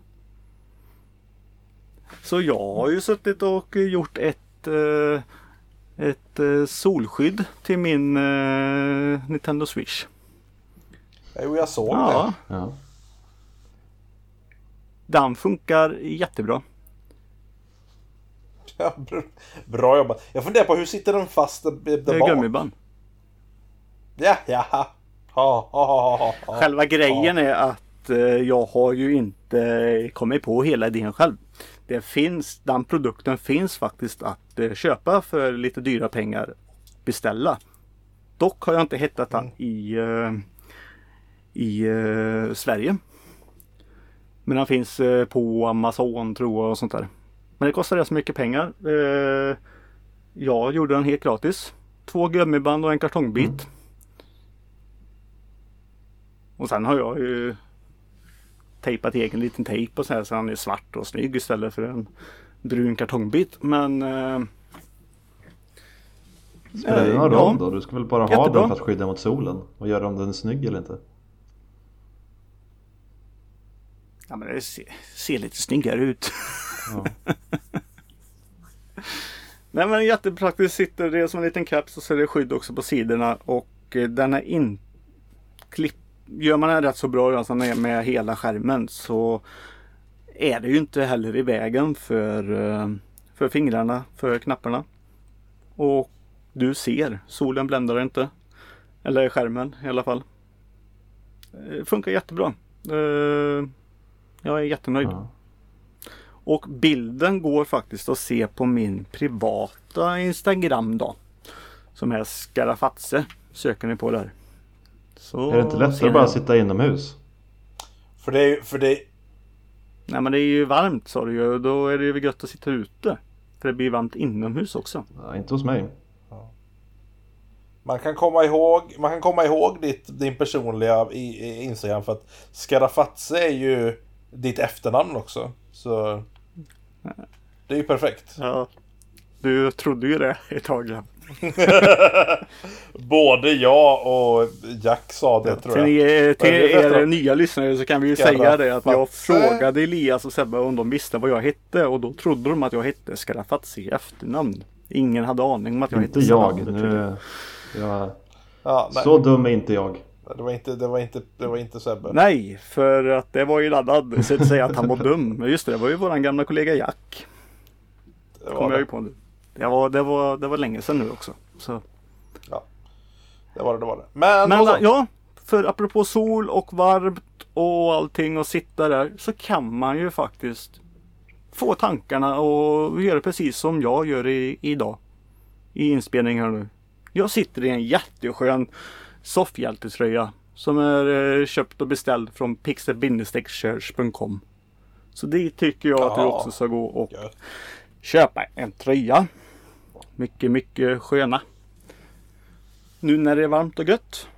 Så jag har ju suttit och gjort ett, eh, ett eh, solskydd till min eh, Nintendo Switch. Jo, jag såg Ja, Ja. den funkar jättebra. Det. Ja, Bra jobbat. Jag funderar på hur sitter den fast där, Det där är bak? gummiband. Ja, ja. Ha, ha, ha, ha, ha. Själva grejen är att eh, jag har ju inte kommit på hela idén själv. Det finns, den produkten finns faktiskt att eh, köpa för lite dyra pengar. Beställa. Dock har jag inte hittat den i, eh, i Sverige. Men den finns på Amazon tror jag och sånt där. Men det kostar rätt så mycket pengar. Eh, jag gjorde den helt gratis. Två gummiband och en kartongbit. Och sen har jag ju tejpat egen liten tejp och så här så han är svart och snygg istället för en brun kartongbit. Men eh, Spelar det Eh, någon ja. roll då? Du ska väl bara ha Jättebra. den för att skydda mot solen? Och göra om den är snygg eller inte? ja, men det ser, ser lite snyggare ut. Ja. Nej men jättepraktiskt sitter det som en liten keps och så är det skydd också på sidorna och eh, den är in klipp. Gör man den rätt så bra alltså med, hela skärmen så är det ju inte heller i vägen för, eh, för fingrarna, för knapparna. Och du ser, solen bländar inte. Eller skärmen i alla fall. Det funkar jättebra. Jag är jättenöjd. Ja. Och bilden går faktiskt att se på min privata Instagram då. Som är Skarafatse. Söker ni på där. Så Är det inte lättare ni bara att sitta inomhus? För det är ju, för det Nej men det är ju varmt sa du ju. Då är det ju gött att sitta ute. För det blir varmt inomhus också. Ja, inte hos mig. Man kan komma ihåg, man kan komma ihåg ditt, din personliga i, i Instagram för att Skarafatse är ju ditt efternamn också. Så det är ju perfekt. Ja. Du trodde ju det ett tag. Ja. Både jag och Jack sa det tror Till, jag. ni, till för er nya lyssnare så kan vi ju Skarafatse. säga det att jag frågade Elias och Sebbe om de visste vad jag hette och då trodde de att jag hette Skarafatse i efternamn. Ingen hade aning om att jag Inte hette jag. Sebbe. Nu, jag Ja, så dum är inte jag. Det var inte, det var inte, det var inte Sebbe. Nej, för att det var ju laddad. Så att säga att han var dum. Men just det, det var ju våran gamla kollega Jack. Det Kommer jag ju på nu. Det var, det var, det var länge sedan nu också. Så. Det var det, det var det. Men, Men då så. ja, för apropå sol och varmt och allting och sitta där så kan man ju faktiskt få tankarna och göra precis som jag gör i, idag. I inspelningen här nu. Jag sitter i en jätteskön soffhjältetröja som är eh, köpt och beställd från pixel-church.com. Så det tycker jag att du också ska gå och köpa en tröja. Mycket, mycket sköna. Nu när det är varmt och gött.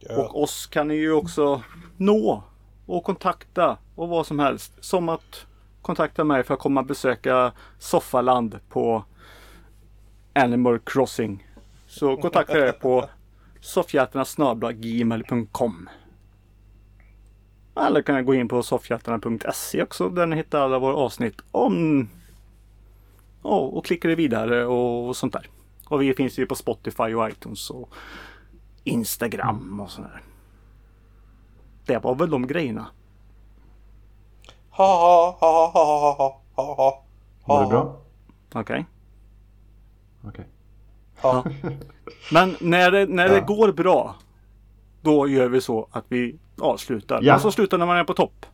Gött. Och oss kan ni ju också nå och kontakta och vad som helst. Som att kontakta mig för att komma och besöka Soffaland på Animal Crossing. Så kontakta er på soffhjältarna.gmail.com Eller kan jag gå in på soffhjältarna.se också där ni hittar alla våra avsnitt om ja, och klickar vidare och sånt där. Och vi finns ju på Spotify och iTunes och Instagram och sådär. Det var väl de grejerna. Ha ha ha ha ha ha ha ha Var det bra? Okej. Okej. Ha. Men när det, när det Ja. går bra. Då gör vi så att vi avslutar. Ja. Och så slutar när man är på topp.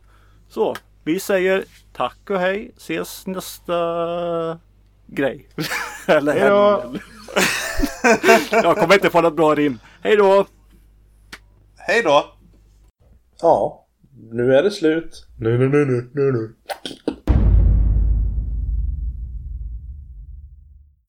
Så vi säger tack och hej. Ses nästa grej. Eller Hej då. Jag kommer inte på något bra rim. Hej då! Hej då! Ja, nu är det slut. Nu, nu, nu, nu, nu, nu.